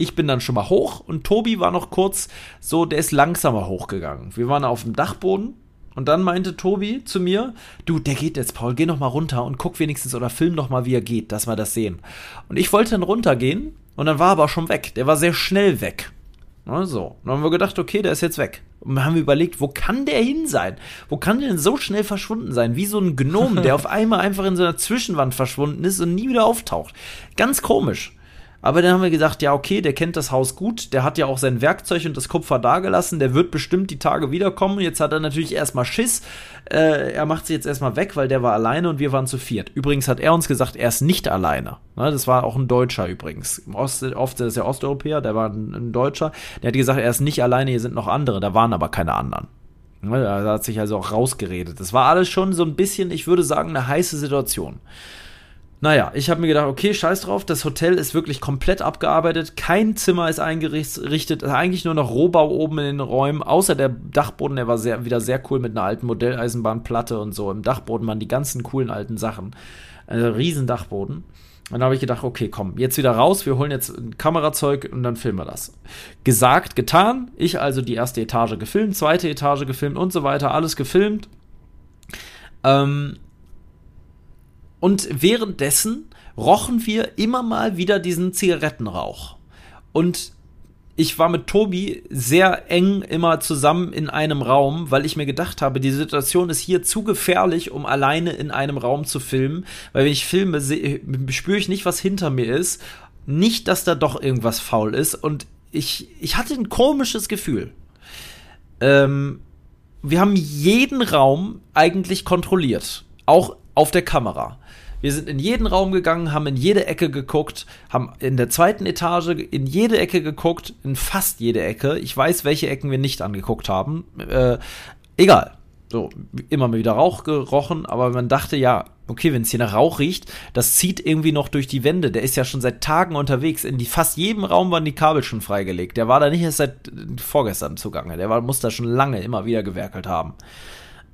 Ich bin dann schon mal hoch und Tobi war noch kurz so, der ist langsamer hochgegangen. Wir waren auf dem Dachboden und dann meinte Tobi zu mir, du, der geht jetzt, Paul, geh noch mal runter und guck wenigstens oder film noch mal, wie er geht, dass wir das sehen. Und ich wollte dann runtergehen und dann war er aber schon weg. Der war sehr schnell weg. Also, dann haben wir gedacht, okay, der ist jetzt weg. Und dann haben wir überlegt, wo kann der hin sein? Wo kann der denn so schnell verschwunden sein? Wie so ein Gnom, der auf einmal einfach in so einer Zwischenwand verschwunden ist und nie wieder auftaucht. Ganz komisch. Aber dann haben wir gesagt, ja, okay, der kennt das Haus gut, der hat ja auch sein Werkzeug und das Kupfer dagelassen, der wird bestimmt die Tage wiederkommen. Jetzt hat er natürlich erstmal Schiss. Äh, er macht sich jetzt erstmal weg, weil der war alleine und wir waren zu viert. Übrigens hat er uns gesagt, er ist nicht alleine. Ne, das war auch ein Deutscher übrigens. Ost, oft ist er Osteuropäer, der war ein, ein Deutscher. Der hat gesagt, er ist nicht alleine, hier sind noch andere. Da waren aber keine anderen. Ne, da hat sich also auch rausgeredet. Das war alles schon so ein bisschen, ich würde sagen, eine heiße Situation. Naja, ich habe mir gedacht, okay, scheiß drauf, das Hotel ist wirklich komplett abgearbeitet, kein Zimmer ist eingerichtet, eigentlich nur noch Rohbau oben in den Räumen, außer der Dachboden, der war sehr, wieder sehr cool mit einer alten Modelleisenbahnplatte und so. Im Dachboden waren die ganzen coolen alten Sachen. Also riesen Dachboden. Und dann habe ich gedacht, okay, komm, jetzt wieder raus, wir holen jetzt ein Kamerazeug und dann filmen wir das. Gesagt, getan. Ich also die erste Etage gefilmt, zweite Etage gefilmt und so weiter, alles gefilmt. Ähm, und währenddessen rochen wir immer mal wieder diesen Zigarettenrauch. Und ich war mit Tobi sehr eng immer zusammen in einem Raum, weil ich mir gedacht habe, die Situation ist hier zu gefährlich, um alleine in einem Raum zu filmen. Weil wenn ich filme, spüre ich nicht, was hinter mir ist. Nicht, dass da doch irgendwas faul ist. Und ich, ich hatte ein komisches Gefühl. Ähm, wir haben jeden Raum eigentlich kontrolliert. Auch auf der Kamera. Wir sind in jeden Raum gegangen, haben in jede Ecke geguckt, haben in der zweiten Etage in jede Ecke geguckt, in fast jede Ecke. Ich weiß, welche Ecken wir nicht angeguckt haben. Äh, egal. So, immer mal wieder Rauch gerochen, aber man dachte, ja, okay, wenn es hier nach Rauch riecht, das zieht irgendwie noch durch die Wände. Der ist ja schon seit Tagen unterwegs. In die, fast jedem Raum waren die Kabel schon freigelegt. Der war da nicht erst seit äh, vorgestern zugange. Der war, muss da schon lange immer wieder gewerkelt haben.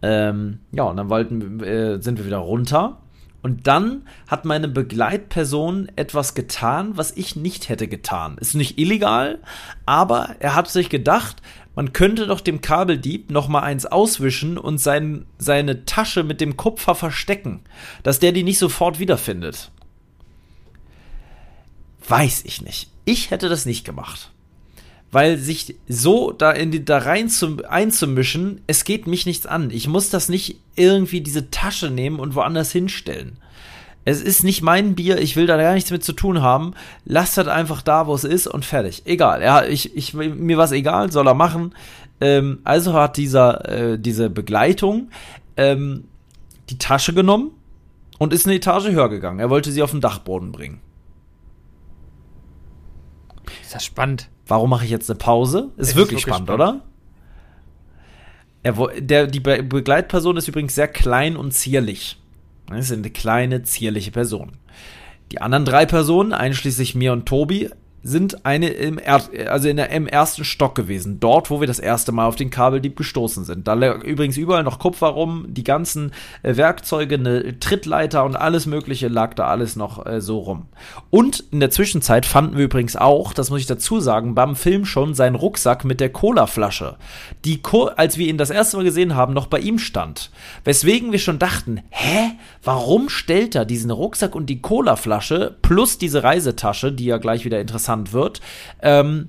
Ähm, ja, und dann wollten, äh, sind wir wieder runter und dann hat meine Begleitperson etwas getan, was ich nicht hätte getan. Ist nicht illegal, aber er hat sich gedacht, man könnte doch dem Kabeldieb noch mal eins auswischen und sein, seine Tasche mit dem Kupfer verstecken, dass der die nicht sofort wiederfindet. Weiß ich nicht. Ich hätte das nicht gemacht weil sich so da in die, da rein zu, einzumischen, es geht mich nichts an. Ich muss das nicht irgendwie diese Tasche nehmen und woanders hinstellen. Es ist nicht mein Bier, ich will da gar nichts mit zu tun haben. Lass das einfach da, wo es ist und fertig. Egal. Ja, ich, ich, mir was egal, soll er machen. Ähm, also hat dieser, äh, diese Begleitung ähm, die Tasche genommen und ist eine Etage höher gegangen. Er wollte sie auf den Dachboden bringen. Ist das spannend. Warum mache ich jetzt eine Pause? Ist, ist wirklich, spannend, spannend, oder? Er, der, die Be Begleitperson ist übrigens sehr klein und zierlich. Das ist eine kleine, zierliche Person. Die anderen drei Personen, einschließlich mir und Tobi, sind eine im, er also in der, im ersten Stock gewesen. Dort, wo wir das erste Mal auf den Kabeldieb gestoßen sind. Da lag übrigens überall noch Kupfer rum, die ganzen äh, Werkzeuge, eine Trittleiter und alles Mögliche lag da alles noch äh, so rum. Und in der Zwischenzeit fanden wir übrigens auch, das muss ich dazu sagen, beim Film schon seinen Rucksack mit der Colaflasche, die, Co als wir ihn das erste Mal gesehen haben, noch bei ihm stand. Weswegen wir schon dachten, hä, warum stellt er diesen Rucksack und die Colaflasche plus diese Reisetasche, die ja gleich wieder interessant interessant wird. Ähm,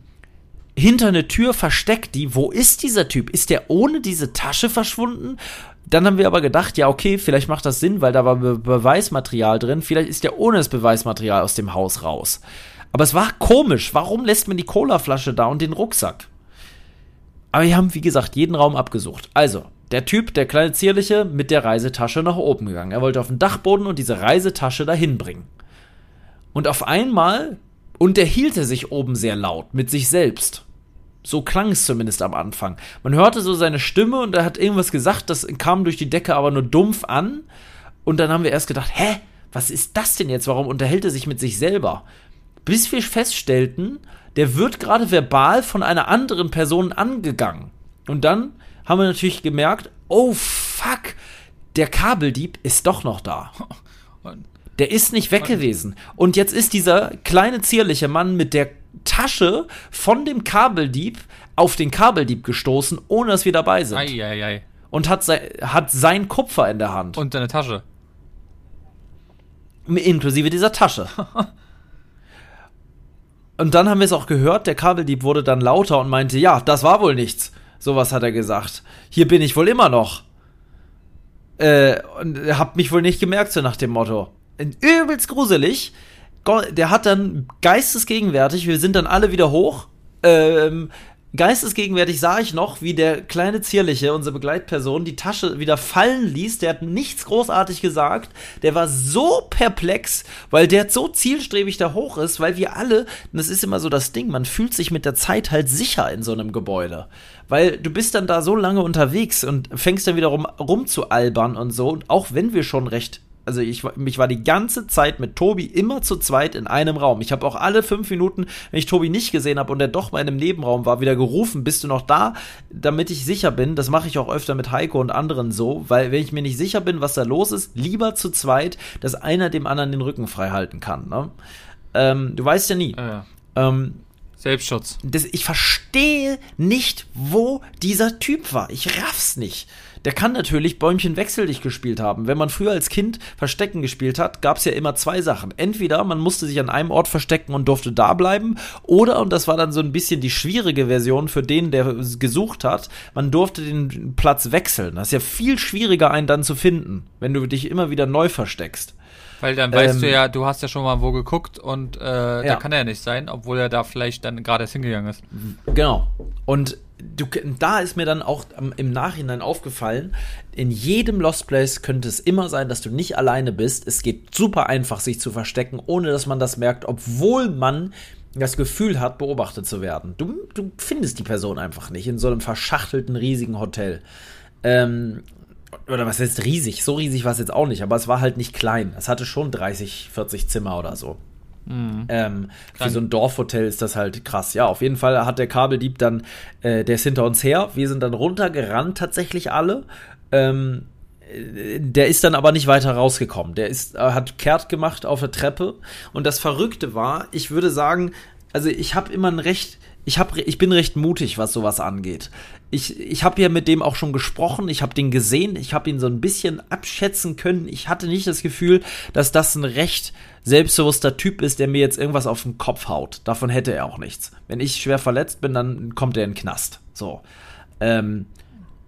hinter eine Tür versteckt die. Wo ist dieser Typ? Ist der ohne diese Tasche verschwunden? Dann haben wir aber gedacht, ja, okay, vielleicht macht das Sinn, weil da war Be Beweismaterial drin. Vielleicht ist der ohne das Beweismaterial aus dem Haus raus. Aber es war komisch. Warum lässt man die Colaflasche da und den Rucksack? Aber wir haben, wie gesagt, jeden Raum abgesucht. Also, der Typ, der kleine Zierliche, mit der Reisetasche nach oben gegangen. Er wollte auf den Dachboden und diese Reisetasche dahin bringen. Und auf einmal unterhielt er sich oben sehr laut mit sich selbst. So klang es zumindest am Anfang. Man hörte so seine Stimme und er hat irgendwas gesagt, das kam durch die Decke aber nur dumpf an. Und dann haben wir erst gedacht, hä, was ist das denn jetzt? Warum unterhält er sich mit sich selber? Bis wir feststellten, der wird gerade verbal von einer anderen Person angegangen. Und dann haben wir natürlich gemerkt, oh fuck, der Kabeldieb ist doch noch da. Der ist nicht weg gewesen. Und jetzt ist dieser kleine zierliche Mann mit der Tasche von dem Kabeldieb auf den Kabeldieb gestoßen, ohne dass wir dabei sind. Ei, ei, ei. Und hat, sein, hat sein Kupfer in der Hand. Und seine Tasche. Inklusive dieser Tasche. und dann haben wir es auch gehört, der Kabeldieb wurde dann lauter und meinte, ja, das war wohl nichts. Sowas hat er gesagt. Hier bin ich wohl immer noch. Äh, und hab mich wohl nicht gemerkt, so nach dem Motto. Übelst gruselig. Der hat dann geistesgegenwärtig, wir sind dann alle wieder hoch. Ähm, Geistesgegenwärtig sah ich noch, wie der kleine Zierliche, unsere Begleitperson, die Tasche wieder fallen ließ. Der hat nichts großartig gesagt. Der war so perplex, weil der so zielstrebig da hoch ist, weil wir alle, das ist immer so das Ding, man fühlt sich mit der Zeit halt sicher in so einem Gebäude. Weil du bist dann da so lange unterwegs und fängst dann wieder rum, rumzualbern und so. Und auch wenn wir schon recht also ich, ich war die ganze Zeit mit Tobi immer zu zweit in einem Raum. Ich habe auch alle fünf Minuten, wenn ich Tobi nicht gesehen habe und er doch mal in einem Nebenraum war, wieder gerufen, bist du noch da, damit ich sicher bin. Das mache ich auch öfter mit Heiko und anderen so, weil wenn ich mir nicht sicher bin, was da los ist, lieber zu zweit, dass einer dem anderen den Rücken frei halten kann. Ne? Ähm, du weißt ja nie. Ja, ja. Ähm, Selbstschutz. Das, ich verstehe nicht, wo dieser Typ war. Ich raff's nicht. Der kann natürlich Bäumchen wechsel dich gespielt haben. Wenn man früher als Kind Verstecken gespielt hat, gab es ja immer zwei Sachen. Entweder man musste sich an einem Ort verstecken und durfte da bleiben, oder, und das war dann so ein bisschen die schwierige Version für den, der gesucht hat, man durfte den Platz wechseln. Das ist ja viel schwieriger, einen dann zu finden, wenn du dich immer wieder neu versteckst. Weil dann weißt ähm, du ja, du hast ja schon mal wo geguckt und äh, ja. da kann er ja nicht sein, obwohl er da vielleicht dann gerade erst hingegangen ist. Genau. Und du, da ist mir dann auch im Nachhinein aufgefallen, in jedem Lost Place könnte es immer sein, dass du nicht alleine bist. Es geht super einfach, sich zu verstecken, ohne dass man das merkt, obwohl man das Gefühl hat, beobachtet zu werden. Du, du findest die Person einfach nicht in so einem verschachtelten, riesigen Hotel. Ähm, oder was heißt riesig? So riesig war es jetzt auch nicht, aber es war halt nicht klein. Es hatte schon 30, 40 Zimmer oder so. Mhm. Ähm, für so ein Dorfhotel ist das halt krass. Ja, auf jeden Fall hat der Kabeldieb dann, äh, der ist hinter uns her. Wir sind dann runtergerannt, tatsächlich alle. Ähm, äh, der ist dann aber nicht weiter rausgekommen. Der ist, äh, hat kehrt gemacht auf der Treppe. Und das Verrückte war, ich würde sagen, also ich habe immer ein recht ich, hab, ich bin recht mutig, was sowas angeht. Ich, ich habe ja mit dem auch schon gesprochen, ich habe den gesehen, ich habe ihn so ein bisschen abschätzen können. Ich hatte nicht das Gefühl, dass das ein recht selbstbewusster Typ ist, der mir jetzt irgendwas auf den Kopf haut. Davon hätte er auch nichts. Wenn ich schwer verletzt bin, dann kommt er in den Knast. So. Ähm,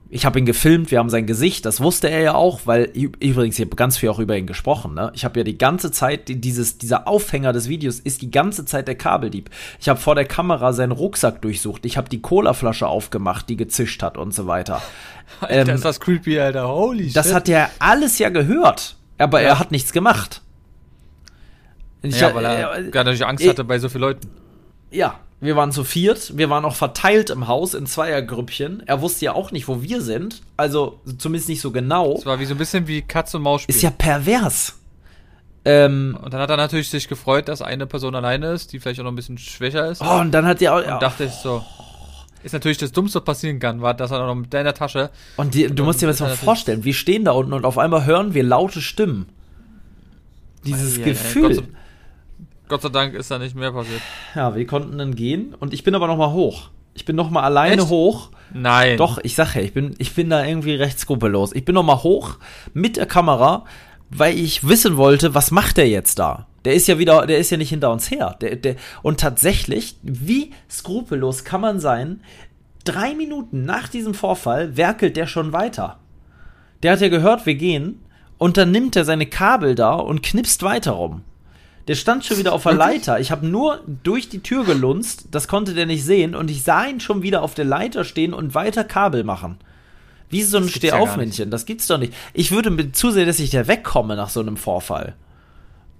ich habe ihn gefilmt, wir haben sein Gesicht, das wusste er ja auch, weil übrigens, ich habe ganz viel auch über ihn gesprochen. Ne? Ich habe ja die ganze Zeit, dieses, dieser Aufhänger des Videos ist die ganze Zeit der Kabeldieb. Ich habe vor der Kamera seinen Rucksack durchsucht, ich habe die Colaflasche aufgemacht, die gezischt hat und so weiter. Alter, ähm, ist das creepy, Alter, holy shit. Das hat er alles ja gehört, aber ja. er hat nichts gemacht. Ich ja, weil er äh, natürlich Angst hatte bei so vielen Leuten. Ja, wir waren zu viert, wir waren auch verteilt im Haus in Zweiergrüppchen. Er wusste ja auch nicht, wo wir sind. Also zumindest nicht so genau. Es war wie so ein bisschen wie Katz und Maus spielen. Ist ja pervers. Ähm, und dann hat er natürlich sich gefreut, dass eine Person alleine ist, die vielleicht auch noch ein bisschen schwächer ist. Oh, und dann hat er auch. Und dachte ich so. Ist natürlich das Dummste, was passieren kann, war, dass er noch mit deiner Tasche. Und die, du musst dir das mal vorstellen, wir stehen da unten und auf einmal hören wir laute Stimmen. Dieses ja, Gefühl. Ja, Gott sei Dank ist da nicht mehr passiert. Ja, wir konnten dann gehen und ich bin aber noch mal hoch. Ich bin noch mal alleine Echt? hoch. Nein. Doch, ich sag ja, ich bin, ich bin da irgendwie recht skrupellos. Ich bin noch mal hoch mit der Kamera, weil ich wissen wollte, was macht der jetzt da? Der ist ja wieder, der ist ja nicht hinter uns her. Der, der, und tatsächlich, wie skrupellos kann man sein? Drei Minuten nach diesem Vorfall werkelt der schon weiter. Der hat ja gehört, wir gehen, und dann nimmt er seine Kabel da und knipst weiter rum. Der stand schon wieder auf der Leiter. Ich habe nur durch die Tür gelunzt, das konnte der nicht sehen und ich sah ihn schon wieder auf der Leiter stehen und weiter Kabel machen. Wie so ein Stehaufmännchen. Ja das gibt's doch nicht. Ich würde zusehen, dass ich da wegkomme nach so einem Vorfall.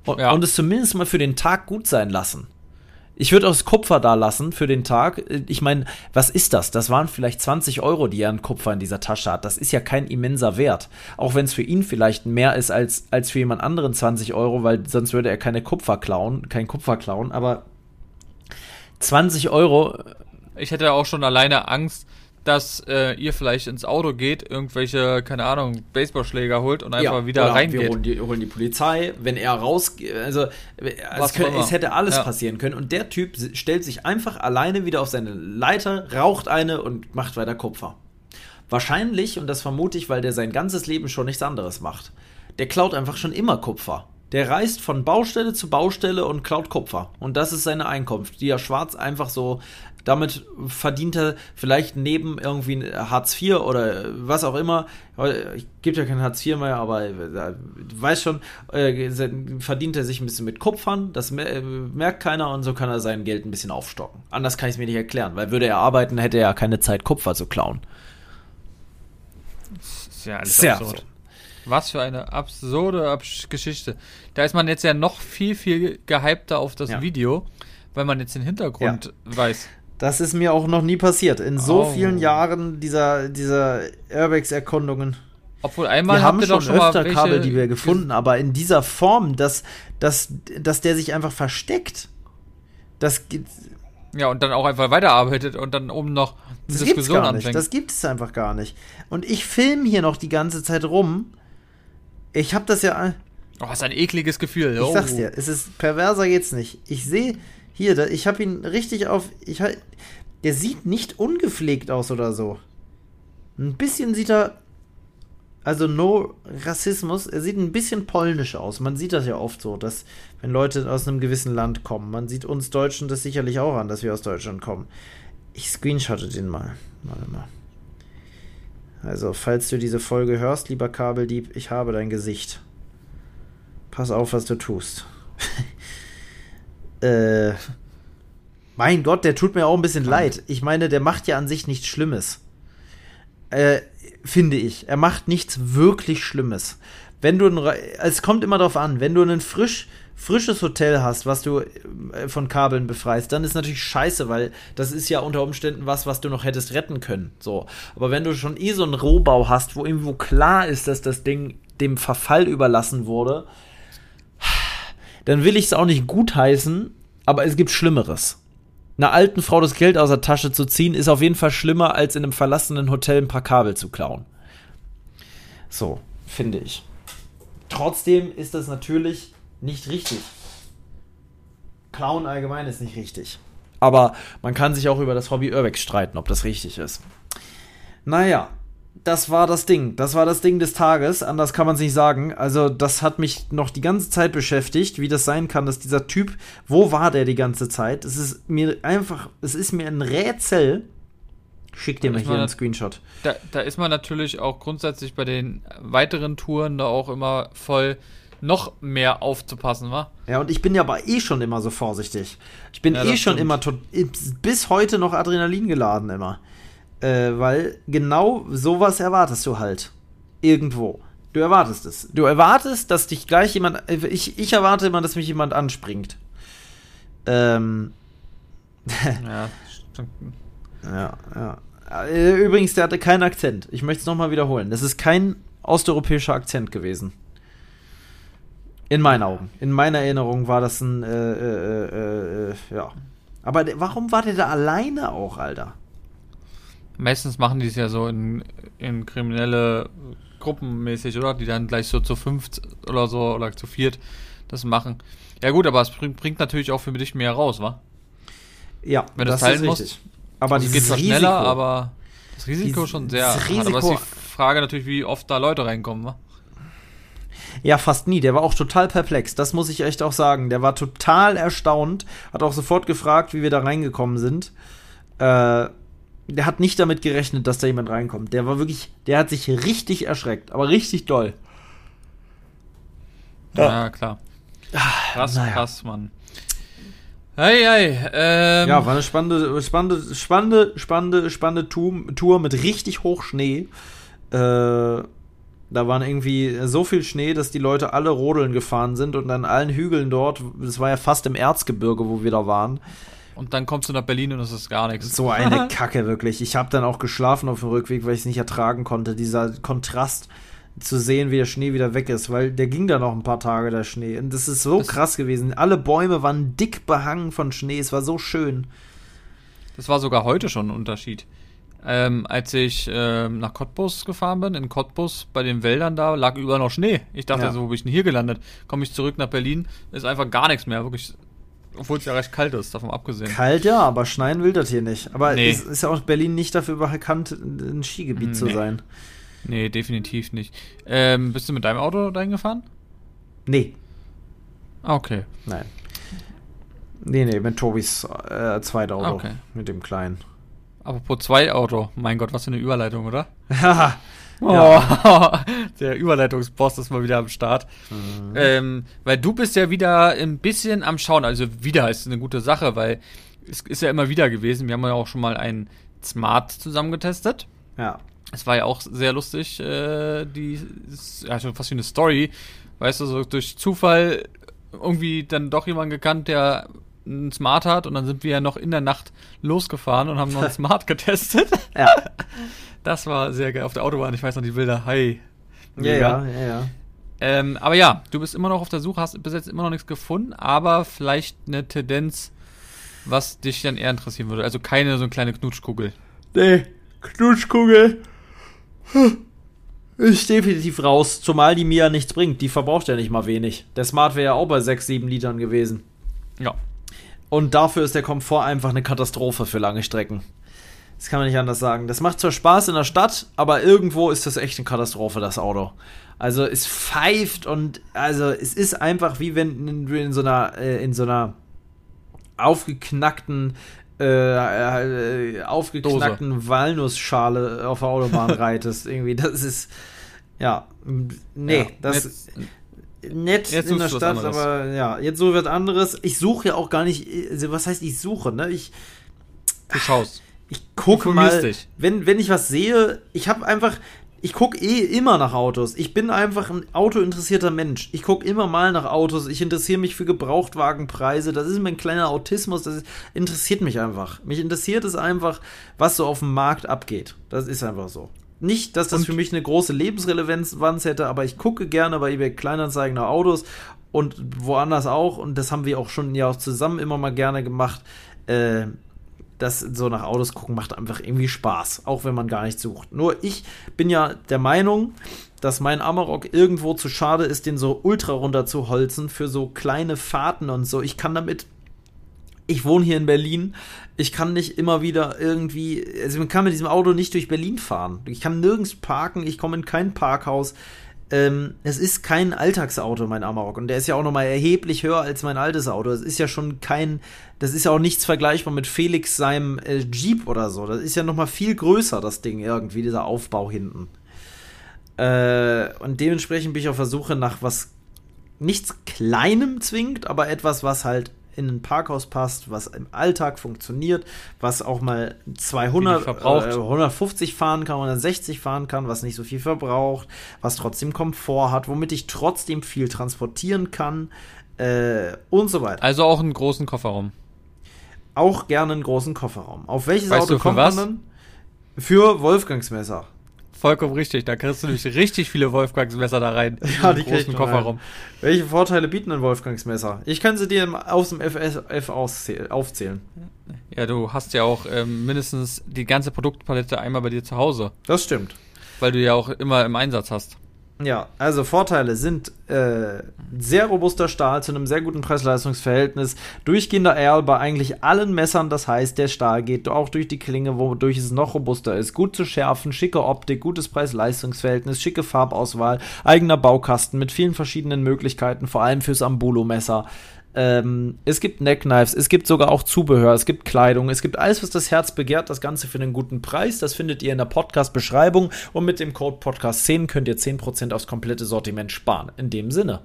Und, ja. und es zumindest mal für den Tag gut sein lassen. Ich würde auch das Kupfer da lassen für den Tag. Ich meine, was ist das? Das waren vielleicht 20 Euro, die er an Kupfer in dieser Tasche hat. Das ist ja kein immenser Wert. Auch wenn es für ihn vielleicht mehr ist als, als für jemand anderen 20 Euro, weil sonst würde er keine Kupfer klauen, kein Kupfer klauen. Aber 20 Euro. Ich hätte auch schon alleine Angst, dass äh, ihr vielleicht ins Auto geht, irgendwelche, keine Ahnung, Baseballschläger holt und einfach ja, wieder reingeht. Wir holen die, holen die Polizei, wenn er rausgeht, also es, können, es, hätte alles ja. passieren können. Und der Typ stellt sich einfach alleine wieder auf seine Leiter, raucht eine und macht weiter Kupfer. Wahrscheinlich, und das vermute ich, weil der sein ganzes Leben schon nichts anderes macht. Der klaut einfach schon immer Kupfer. Der reist von Baustelle zu Baustelle und klaut Kupfer. Und das ist seine Einkunft, die er schwarz einfach so damit verdient er vielleicht neben irgendwie Hartz IV oder was auch immer. Es gibt ja kein Hartz IV mehr, aber äh, du weißt schon, äh, verdient er sich ein bisschen mit Kupfern. Das merkt keiner und so kann er sein Geld ein bisschen aufstocken. Anders kann ich es mir nicht erklären, weil würde er arbeiten, hätte er ja keine Zeit, Kupfer zu klauen. Das ist ja alles Sehr absurd. Was für eine absurde Abs Geschichte. Da ist man jetzt ja noch viel, viel gehypter auf das ja. Video, weil man jetzt den Hintergrund ja. weiß. Das ist mir auch noch nie passiert. In so oh. vielen Jahren dieser, dieser Airbags-Erkundungen. Obwohl einmal wir haben schon, schon öfter Kabel, die wir gefunden, aber in dieser Form, dass, dass, dass der sich einfach versteckt. Das gibt. Ja, und dann auch einfach weiterarbeitet und dann oben noch eine das Diskussion gar anfängt. Nicht. Das gibt es einfach gar nicht. Und ich filme hier noch die ganze Zeit rum. Ich habe das ja. Oh, was ein ekliges Gefühl. Oh. Ich sag's dir, es ist perverser geht's nicht. Ich sehe hier, da, ich habe ihn richtig auf. Ich, der sieht nicht ungepflegt aus oder so. Ein bisschen sieht er. Also no Rassismus, er sieht ein bisschen polnisch aus. Man sieht das ja oft so, dass wenn Leute aus einem gewissen Land kommen, man sieht uns Deutschen das sicherlich auch an, dass wir aus Deutschland kommen. Ich screenshotte den mal. Warte mal. Also, falls du diese Folge hörst, lieber Kabeldieb, ich habe dein Gesicht. Pass auf, was du tust. äh, mein Gott, der tut mir auch ein bisschen leid. Ich meine, der macht ja an sich nichts Schlimmes. Äh, finde ich. Er macht nichts wirklich Schlimmes. Wenn du ein, es kommt immer darauf an, wenn du ein frisch, frisches Hotel hast, was du äh, von Kabeln befreist, dann ist natürlich scheiße, weil das ist ja unter Umständen was, was du noch hättest retten können. So. Aber wenn du schon eh so einen Rohbau hast, wo irgendwo klar ist, dass das Ding dem Verfall überlassen wurde, dann will ich es auch nicht gutheißen, aber es gibt Schlimmeres. Einer alten Frau das Geld aus der Tasche zu ziehen, ist auf jeden Fall schlimmer, als in einem verlassenen Hotel ein paar Kabel zu klauen. So, finde ich. Trotzdem ist das natürlich nicht richtig. Klauen allgemein ist nicht richtig. Aber man kann sich auch über das Hobby Urbex streiten, ob das richtig ist. Naja, das war das Ding. Das war das Ding des Tages. Anders kann man es nicht sagen. Also, das hat mich noch die ganze Zeit beschäftigt, wie das sein kann, dass dieser Typ, wo war der die ganze Zeit? Es ist mir einfach, es ist mir ein Rätsel. Schick dir mal hier einen Screenshot. Da, da ist man natürlich auch grundsätzlich bei den weiteren Touren da auch immer voll noch mehr aufzupassen, wa? Ja, und ich bin ja aber eh schon immer so vorsichtig. Ich bin ja, eh schon stimmt. immer bis heute noch Adrenalin geladen immer. Äh, weil genau sowas erwartest du halt. Irgendwo. Du erwartest es. Du erwartest, dass dich gleich jemand. Ich, ich erwarte immer, dass mich jemand anspringt. Ähm. ja, stimmt. Ja, ja. Äh, übrigens, der hatte keinen Akzent. Ich möchte es nochmal wiederholen. Das ist kein osteuropäischer Akzent gewesen. In meinen Augen. In meiner Erinnerung war das ein, äh, äh, äh, äh ja. Aber warum war der da alleine auch, Alter? Meistens machen die es ja so in, in kriminelle Gruppen mäßig, oder? Die dann gleich so zu fünft oder so oder zu viert das machen. Ja gut, aber es bringt, bringt natürlich auch für dich mehr raus, wa? Ja, wenn du das teilen musst. Aber also geht zwar schneller, aber das Risiko schon sehr. Das Risiko, aber ist die Frage natürlich, wie oft da Leute reinkommen, wa? Ja, fast nie. Der war auch total perplex. Das muss ich echt auch sagen. Der war total erstaunt, hat auch sofort gefragt, wie wir da reingekommen sind. Äh, der hat nicht damit gerechnet, dass da jemand reinkommt. Der war wirklich, der hat sich richtig erschreckt, aber richtig doll. Ja, ja klar. Ah, krass, naja. krass, Mann. Hey, hey, ähm. Ja, war eine spannende, spannende, spannende, spannende, spannende Tour, mit richtig Hochschnee. Äh, da waren irgendwie so viel Schnee, dass die Leute alle rodeln gefahren sind und an allen Hügeln dort, das war ja fast im Erzgebirge, wo wir da waren. Und dann kommst du nach Berlin und es ist gar nichts. So eine Kacke, wirklich. Ich habe dann auch geschlafen auf dem Rückweg, weil ich es nicht ertragen konnte. Dieser Kontrast zu sehen, wie der Schnee wieder weg ist, weil der ging dann noch ein paar Tage, der Schnee. Und das ist so das krass gewesen. Alle Bäume waren dick behangen von Schnee. Es war so schön. Das war sogar heute schon ein Unterschied. Ähm, als ich ähm, nach Cottbus gefahren bin, in Cottbus bei den Wäldern da, lag überall noch Schnee. Ich dachte ja. so, wo bin ich denn hier gelandet? Komme ich zurück nach Berlin, ist einfach gar nichts mehr. Wirklich, obwohl es ja recht kalt ist, davon abgesehen. Kalt ja, aber schneien will das hier nicht. Aber nee. es ist ja auch Berlin nicht dafür bekannt, ein Skigebiet nee. zu sein. Nee, definitiv nicht. Ähm, bist du mit deinem Auto dahin gefahren? Nee. Ah, okay. Nein. Nee, nee, mit Tobis äh, Zweitauto. Ah, okay. Mit dem kleinen. Apropos Zweitauto. Mein Gott, was für eine Überleitung, oder? Ja. Oh, der Überleitungsboss ist mal wieder am Start. Mhm. Ähm, weil du bist ja wieder ein bisschen am Schauen. Also wieder ist eine gute Sache, weil es ist ja immer wieder gewesen. Wir haben ja auch schon mal einen Smart zusammengetestet. Ja. Es war ja auch sehr lustig, äh, die, ja, schon fast wie eine Story. Weißt du, so durch Zufall irgendwie dann doch jemanden gekannt, der einen Smart hat und dann sind wir ja noch in der Nacht losgefahren und haben noch einen Smart getestet. ja. Das war sehr geil auf der Autobahn. Ich weiß noch die Bilder. Hi. Ja, ja, ja, ja. Ähm, aber ja, du bist immer noch auf der Suche, hast bis jetzt immer noch nichts gefunden, aber vielleicht eine Tendenz, was dich dann eher interessieren würde. Also keine so eine kleine Knutschkugel. Nee, Knutschkugel ist definitiv raus, zumal die mir ja nichts bringt. Die verbraucht ja nicht mal wenig. Der Smart wäre ja auch bei 6, 7 Litern gewesen. Ja. Und dafür ist der Komfort einfach eine Katastrophe für lange Strecken. Das kann man nicht anders sagen. Das macht zwar Spaß in der Stadt, aber irgendwo ist das echt eine Katastrophe, das Auto. Also es pfeift und also es ist einfach wie wenn du in so einer äh, in so einer aufgeknackten äh, äh, aufgeknackten Dose. Walnussschale auf der Autobahn reitest. Irgendwie, das ist ja nee, ja, das nett jetzt in der Stadt, aber ja, jetzt so wird anderes. Ich suche ja auch gar nicht, also was heißt ich suche, ne? Ich Du schaust. Ich gucke mal, dich. wenn wenn ich was sehe, ich habe einfach ich gucke eh immer nach Autos. Ich bin einfach ein autointeressierter Mensch. Ich gucke immer mal nach Autos. Ich interessiere mich für Gebrauchtwagenpreise. Das ist mein kleiner Autismus. Das interessiert mich einfach. Mich interessiert es einfach, was so auf dem Markt abgeht. Das ist einfach so. Nicht, dass das und? für mich eine große Lebensrelevanz hätte, aber ich gucke gerne bei eBay Kleinanzeigen nach Autos und woanders auch. Und das haben wir auch schon ja auch zusammen immer mal gerne gemacht. Äh, das so nach Autos gucken macht einfach irgendwie Spaß, auch wenn man gar nicht sucht. Nur ich bin ja der Meinung, dass mein Amarok irgendwo zu schade ist, den so ultra runter zu holzen für so kleine Fahrten und so. Ich kann damit ich wohne hier in Berlin. Ich kann nicht immer wieder irgendwie, also man kann mit diesem Auto nicht durch Berlin fahren. Ich kann nirgends parken, ich komme in kein Parkhaus. Ähm, es ist kein Alltagsauto, mein Amarok. Und der ist ja auch nochmal erheblich höher als mein altes Auto. Es ist ja schon kein, das ist ja auch nichts vergleichbar mit Felix seinem äh, Jeep oder so. Das ist ja nochmal viel größer, das Ding irgendwie, dieser Aufbau hinten. Äh, und dementsprechend bin ich auf der Suche nach was nichts Kleinem zwingt, aber etwas, was halt in ein Parkhaus passt, was im Alltag funktioniert, was auch mal 200, äh, 150 fahren kann oder 60 fahren kann, was nicht so viel verbraucht, was trotzdem Komfort hat, womit ich trotzdem viel transportieren kann äh, und so weiter. Also auch einen großen Kofferraum. Auch gerne einen großen Kofferraum. Auf welches weißt Auto kommt man dann? Für Wolfgangsmesser. Vollkommen richtig. Da kriegst du nämlich richtig viele Wolfgangsmesser da rein. Ja, die großen Kofferraum. Rein. Welche Vorteile bieten ein Wolfgangsmesser? Ich kann sie dir aus dem FSF aufzählen. Ja, du hast ja auch ähm, mindestens die ganze Produktpalette einmal bei dir zu Hause. Das stimmt. Weil du ja auch immer im Einsatz hast. Ja, also Vorteile sind äh, sehr robuster Stahl zu einem sehr guten Preis-Leistungs-Verhältnis, durchgehender Erl bei eigentlich allen Messern, das heißt, der Stahl geht auch durch die Klinge, wodurch es noch robuster ist, gut zu schärfen, schicke Optik, gutes Preis-Leistungs-Verhältnis, schicke Farbauswahl, eigener Baukasten mit vielen verschiedenen Möglichkeiten, vor allem fürs Ambulo-Messer. Ähm, es gibt Neckknives, es gibt sogar auch Zubehör, es gibt Kleidung, es gibt alles, was das Herz begehrt, das Ganze für einen guten Preis. Das findet ihr in der Podcast-Beschreibung und mit dem Code Podcast10 könnt ihr 10% aufs komplette Sortiment sparen. In dem Sinne.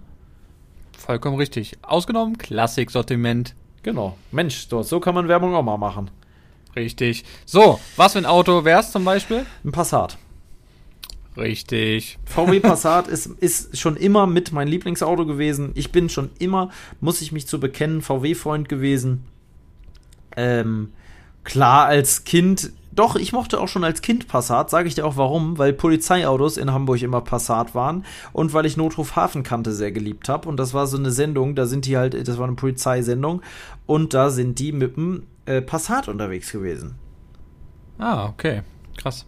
Vollkommen richtig. Ausgenommen Klassik-Sortiment. Genau. Mensch, so kann man Werbung auch mal machen. Richtig. So, was für ein Auto wär's zum Beispiel? Ein Passat. Richtig. VW Passat ist, ist schon immer mit mein Lieblingsauto gewesen. Ich bin schon immer, muss ich mich zu bekennen, VW-Freund gewesen. Ähm, klar, als Kind, doch, ich mochte auch schon als Kind Passat, sage ich dir auch warum, weil Polizeiautos in Hamburg immer Passat waren und weil ich Notruf Hafenkante sehr geliebt habe. Und das war so eine Sendung, da sind die halt, das war eine Polizeisendung und da sind die mit dem äh, Passat unterwegs gewesen. Ah, okay. Krass.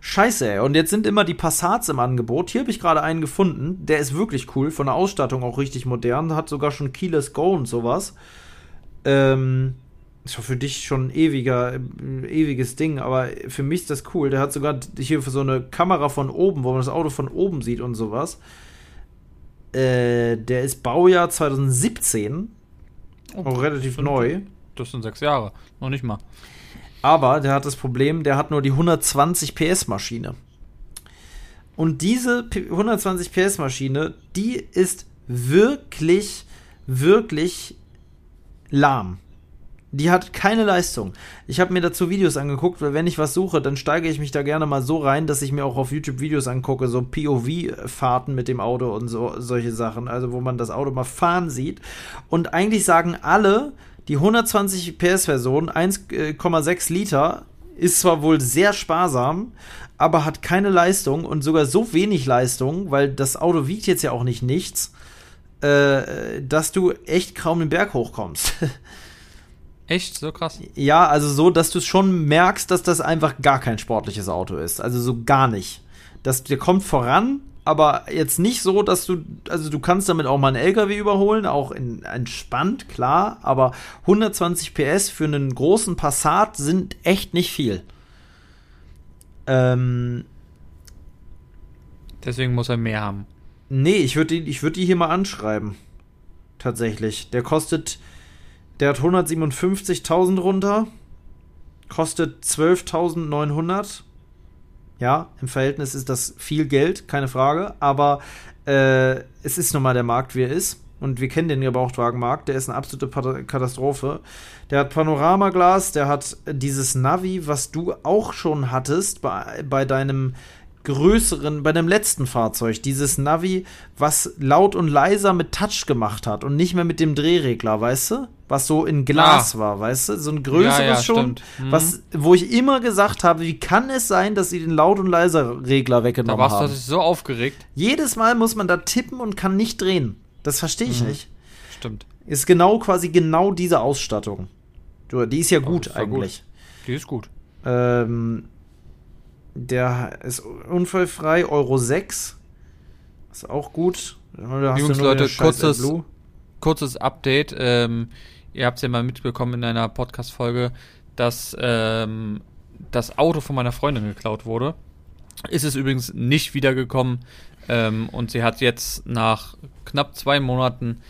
Scheiße, ey. Und jetzt sind immer die Passats im Angebot. Hier habe ich gerade einen gefunden. Der ist wirklich cool. Von der Ausstattung auch richtig modern. Hat sogar schon Keyless Go und sowas. Ähm, ist für dich schon ein ewiger, ein ewiges Ding, aber für mich ist das cool. Der hat sogar hier so eine Kamera von oben, wo man das Auto von oben sieht und sowas. Äh, der ist Baujahr 2017. Oh, auch relativ neu. Das sind sechs Jahre. Noch nicht mal. Aber der hat das Problem, der hat nur die 120 PS Maschine. Und diese 120 PS Maschine, die ist wirklich, wirklich lahm. Die hat keine Leistung. Ich habe mir dazu Videos angeguckt, weil wenn ich was suche, dann steige ich mich da gerne mal so rein, dass ich mir auch auf YouTube Videos angucke, so POV-Fahrten mit dem Auto und so solche Sachen, also wo man das Auto mal fahren sieht. Und eigentlich sagen alle, die 120 PS-Version, 1,6 Liter, ist zwar wohl sehr sparsam, aber hat keine Leistung und sogar so wenig Leistung, weil das Auto wiegt jetzt ja auch nicht nichts, äh, dass du echt kaum den Berg hochkommst. Echt? So krass? Ja, also so, dass du schon merkst, dass das einfach gar kein sportliches Auto ist. Also so gar nicht. Das, der kommt voran, aber jetzt nicht so, dass du, also du kannst damit auch mal einen LKW überholen, auch in, entspannt, klar, aber 120 PS für einen großen Passat sind echt nicht viel. Ähm, Deswegen muss er mehr haben. Nee, ich würde die, würd die hier mal anschreiben. Tatsächlich. Der kostet, der hat 157.000 runter, kostet 12.900 ja, im Verhältnis ist das viel Geld, keine Frage, aber äh, es ist nun mal der Markt, wie er ist. Und wir kennen den Gebrauchtwagenmarkt, der ist eine absolute Katastrophe. Der hat Panoramaglas, der hat dieses Navi, was du auch schon hattest bei, bei deinem größeren, bei dem letzten Fahrzeug, dieses Navi, was laut und leiser mit Touch gemacht hat und nicht mehr mit dem Drehregler, weißt du? Was so in Glas ah. war, weißt du? So ein größeres ja, ja, schon, mhm. was, wo ich immer gesagt habe, wie kann es sein, dass sie den Laut- und Leiser-Regler weggenommen haben? Da warst du so aufgeregt. Jedes Mal muss man da tippen und kann nicht drehen. Das verstehe ich mhm. nicht. Stimmt. Ist genau quasi genau diese Ausstattung. Die ist ja gut ist eigentlich. Gut. Die ist gut. Ähm, der ist unfallfrei, Euro 6. Ist auch gut. Jungs, Leute, kurzes, kurzes Update. Ähm, ihr habt es ja mal mitbekommen in einer Podcast-Folge, dass ähm, das Auto von meiner Freundin geklaut wurde. Ist es übrigens nicht wiedergekommen ähm, und sie hat jetzt nach knapp zwei Monaten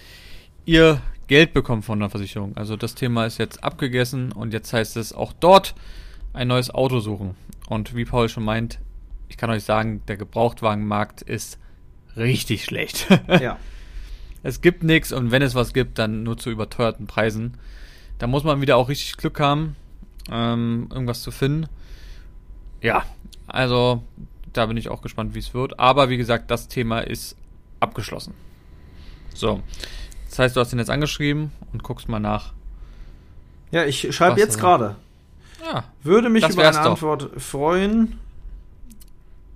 ihr Geld bekommen von der Versicherung. Also das Thema ist jetzt abgegessen und jetzt heißt es auch dort ein neues Auto suchen. Und wie Paul schon meint, ich kann euch sagen, der Gebrauchtwagenmarkt ist richtig schlecht. Ja. Es gibt nichts und wenn es was gibt, dann nur zu überteuerten Preisen. Da muss man wieder auch richtig Glück haben, ähm, irgendwas zu finden. Ja, also da bin ich auch gespannt, wie es wird. Aber wie gesagt, das Thema ist abgeschlossen. So. Das heißt, du hast ihn jetzt angeschrieben und guckst mal nach. Ja, ich schreibe jetzt gerade. Ja. Würde mich über eine doch. Antwort freuen.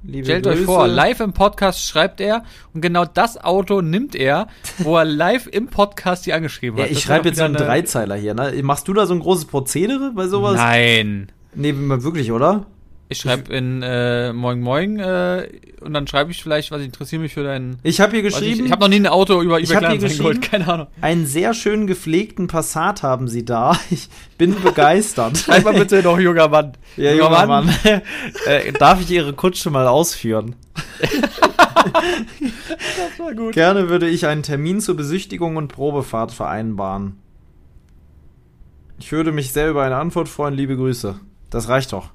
Liebe Stellt Grüße. euch vor, live im Podcast schreibt er und genau das Auto nimmt er, wo er live im Podcast die angeschrieben hat. Ja, ich schreibe jetzt so einen Dreizeiler hier. Ne? Machst du da so ein großes Prozedere bei sowas? Nein. Nee, wirklich, oder? Ich schreibe in äh, Moin Moin äh, und dann schreibe ich vielleicht, was ich interessiere mich für deinen. Ich habe hier geschrieben. Ich, ich habe noch nie ein Auto über eBay geholt, keine Ahnung. Einen sehr schön gepflegten Passat haben Sie da. Ich bin begeistert. Schreib mal bitte noch junger Mann. Ja, junger, junger Mann. Mann. äh, darf ich Ihre Kutsche mal ausführen? das war gut. Gerne würde ich einen Termin zur Besichtigung und Probefahrt vereinbaren. Ich würde mich sehr über eine Antwort freuen. Liebe Grüße. Das reicht doch.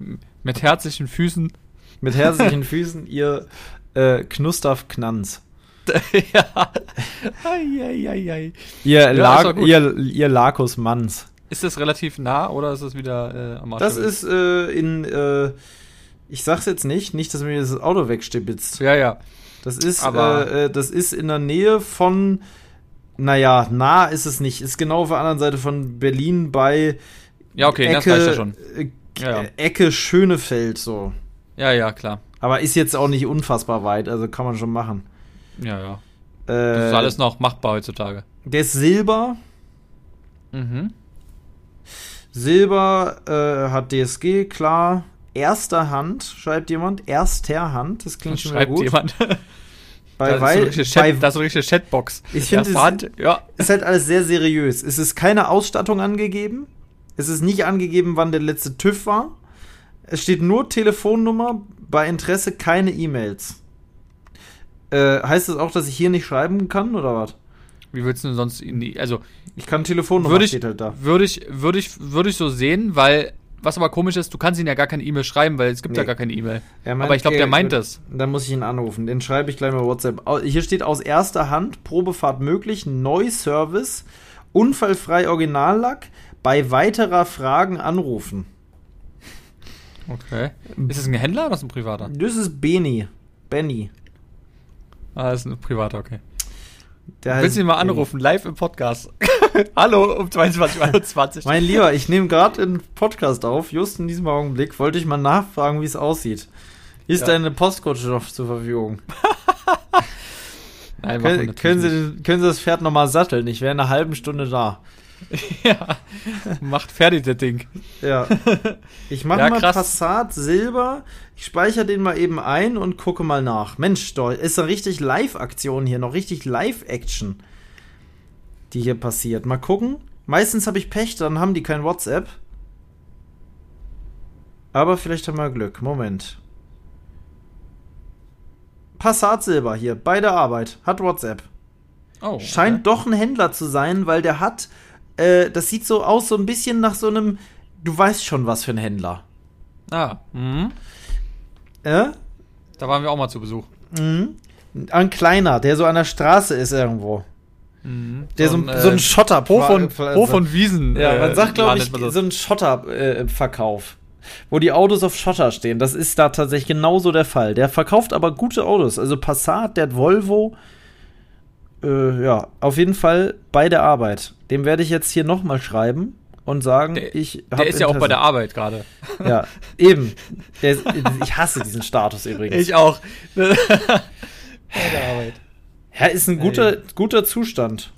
Mit herzlichen Füßen. Mit herzlichen Füßen, ihr äh, Knustav Knanz. ja. Ei, ei, ei, ei. Ihr, ja, La ihr, ihr Lakus Manns. Ist das relativ nah oder ist das wieder äh, am Arsch Das ist äh, in, äh, Ich sag's jetzt nicht, nicht, dass mir das Auto wegstibitzt. Ja, ja. Das ist, äh, äh, das ist in der Nähe von, naja, nah ist es nicht. Ist genau auf der anderen Seite von Berlin bei ja, okay, Ecke, das reicht ja schon. Äh, ja, ja. Ecke Schönefeld, so. Ja, ja, klar. Aber ist jetzt auch nicht unfassbar weit, also kann man schon machen. Ja, ja. Äh, das ist alles noch machbar heutzutage. Der ist Silber. Mhm. Silber äh, hat DSG, klar. Erster Hand, schreibt jemand. Erster Hand, das klingt das schon schreibt gut. jemand. Bei, das, weil, ist so bei, das ist eine richtige Chatbox. Ich finde, es ja. ist halt alles sehr seriös. Es ist keine Ausstattung angegeben. Es ist nicht angegeben, wann der letzte TÜV war. Es steht nur Telefonnummer, bei Interesse keine E-Mails. Äh, heißt das auch, dass ich hier nicht schreiben kann oder was? Wie willst du denn sonst in die, also ich kann Telefonnummer würde ich, steht halt da. Würde ich würde ich würde ich so sehen, weil was aber komisch ist, du kannst ihn ja gar keine E-Mail schreiben, weil es gibt nee. ja gar keine E-Mail. Aber ich glaube, der meint das. Dann muss ich ihn anrufen. Den schreibe ich gleich mal WhatsApp. Hier steht aus erster Hand Probefahrt möglich, Neuservice, unfallfrei Originallack, bei weiterer Fragen anrufen. Okay. Ist das ein Händler oder ist das ein privater? Das ist Beni. Benny. Ah, das ist ein privater, okay. Der Willst du ihn mal anrufen, live im Podcast? Hallo, um 22.21 Uhr. mein Lieber, ich nehme gerade einen Podcast auf. Just in diesem Augenblick wollte ich mal nachfragen, wie es aussieht. Ist ja. deine Postkutsche noch zur Verfügung? Nein, können, können, Sie, können Sie das Pferd nochmal satteln? Ich wäre in einer halben Stunde da. ja, macht fertig das Ding. Ja. Ich mache ja, mal krass. Passat Silber. Ich speichere den mal eben ein und gucke mal nach. Mensch, doch, ist eine richtig Live-Aktion hier, noch richtig Live-Action, die hier passiert. Mal gucken. Meistens habe ich Pech, dann haben die kein WhatsApp. Aber vielleicht haben wir Glück. Moment. Passat Silber hier, bei der Arbeit. Hat WhatsApp. Oh, okay. Scheint doch ein Händler zu sein, weil der hat äh, das sieht so aus, so ein bisschen nach so einem, du weißt schon, was für ein Händler. Ah, mhm. Äh? Da waren wir auch mal zu Besuch. Mhm. Ein kleiner, der so an der Straße ist irgendwo. Mhm. Der so, so, ein, so ein äh, Schotter. Hof von, Hof von Wiesen. Ja, man äh, sagt, glaube ich, so ein Schotterverkauf. Wo die Autos auf Schotter stehen. Das ist da tatsächlich genauso der Fall. Der verkauft aber gute Autos. Also Passat, der hat Volvo, äh, ja, auf jeden Fall bei der Arbeit. Dem werde ich jetzt hier nochmal schreiben und sagen, der, ich habe. Der ist ja auch bei der Arbeit gerade. Ja, eben. Der, ich hasse diesen Status übrigens. Ich auch. bei der Arbeit. Ja, ist ein guter, guter Zustand.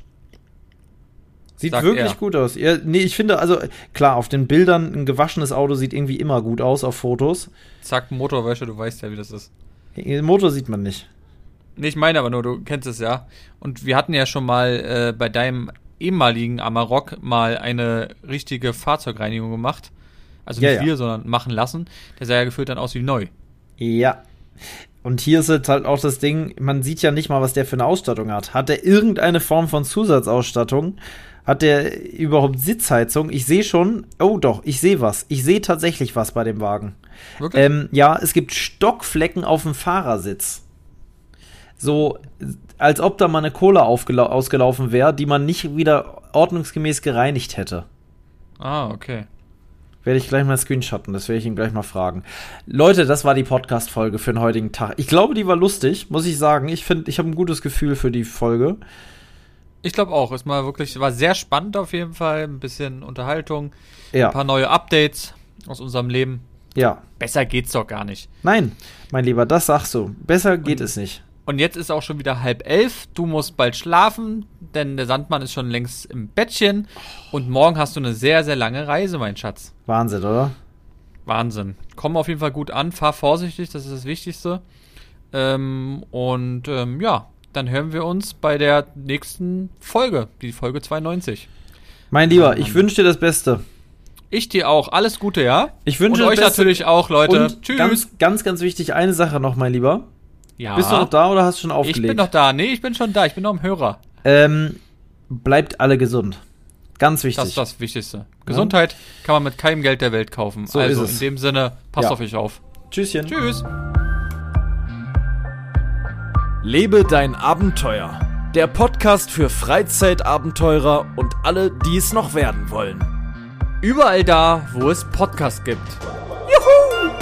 Sieht Sagt wirklich er. gut aus. Ja, nee, ich finde, also klar, auf den Bildern ein gewaschenes Auto sieht irgendwie immer gut aus auf Fotos. Zack, Motorwäsche, du weißt ja, wie das ist. Den Motor sieht man nicht. Nee, ich meine aber nur, du kennst es ja. Und wir hatten ja schon mal äh, bei deinem ehemaligen Amarok mal eine richtige Fahrzeugreinigung gemacht. Also nicht ja, ja. wir, sondern machen lassen. Der sah ja gefühlt dann aus wie neu. Ja. Und hier ist jetzt halt auch das Ding, man sieht ja nicht mal, was der für eine Ausstattung hat. Hat der irgendeine Form von Zusatzausstattung? Hat der überhaupt Sitzheizung? Ich sehe schon, oh doch, ich sehe was. Ich sehe tatsächlich was bei dem Wagen. Wirklich? Ähm, ja, es gibt Stockflecken auf dem Fahrersitz so, als ob da mal eine Kohle ausgelaufen wäre, die man nicht wieder ordnungsgemäß gereinigt hätte. Ah, okay. Werde ich gleich mal screenshotten, das werde ich ihn gleich mal fragen. Leute, das war die Podcast-Folge für den heutigen Tag. Ich glaube, die war lustig, muss ich sagen. Ich finde, ich habe ein gutes Gefühl für die Folge. Ich glaube auch. Es war wirklich, war sehr spannend auf jeden Fall. Ein bisschen Unterhaltung. Ja. Ein paar neue Updates aus unserem Leben. Ja. Besser geht's doch gar nicht. Nein, mein Lieber, das sagst du. Besser geht Und es nicht. Und jetzt ist auch schon wieder halb elf. Du musst bald schlafen, denn der Sandmann ist schon längst im Bettchen. Und morgen hast du eine sehr, sehr lange Reise, mein Schatz. Wahnsinn, oder? Wahnsinn. Komm auf jeden Fall gut an, fahr vorsichtig, das ist das Wichtigste. Ähm, und ähm, ja, dann hören wir uns bei der nächsten Folge, die Folge 92. Mein Lieber, ich wünsche dir das Beste. Ich dir auch. Alles Gute, ja? Ich wünsche euch Beste. natürlich auch, Leute. Und Tschüss. Ganz, ganz, ganz wichtig, eine Sache noch, mein Lieber. Ja. Bist du noch da oder hast du schon aufgelegt? Ich bin noch da. Nee, ich bin schon da. Ich bin noch im Hörer. Ähm, bleibt alle gesund. Ganz wichtig. Das ist das Wichtigste. Gesundheit kann man mit keinem Geld der Welt kaufen. So also in dem Sinne, passt ja. auf euch auf. Tschüsschen. Tschüss. Lebe dein Abenteuer. Der Podcast für Freizeitabenteurer und alle, die es noch werden wollen. Überall da, wo es Podcasts gibt. Juhu!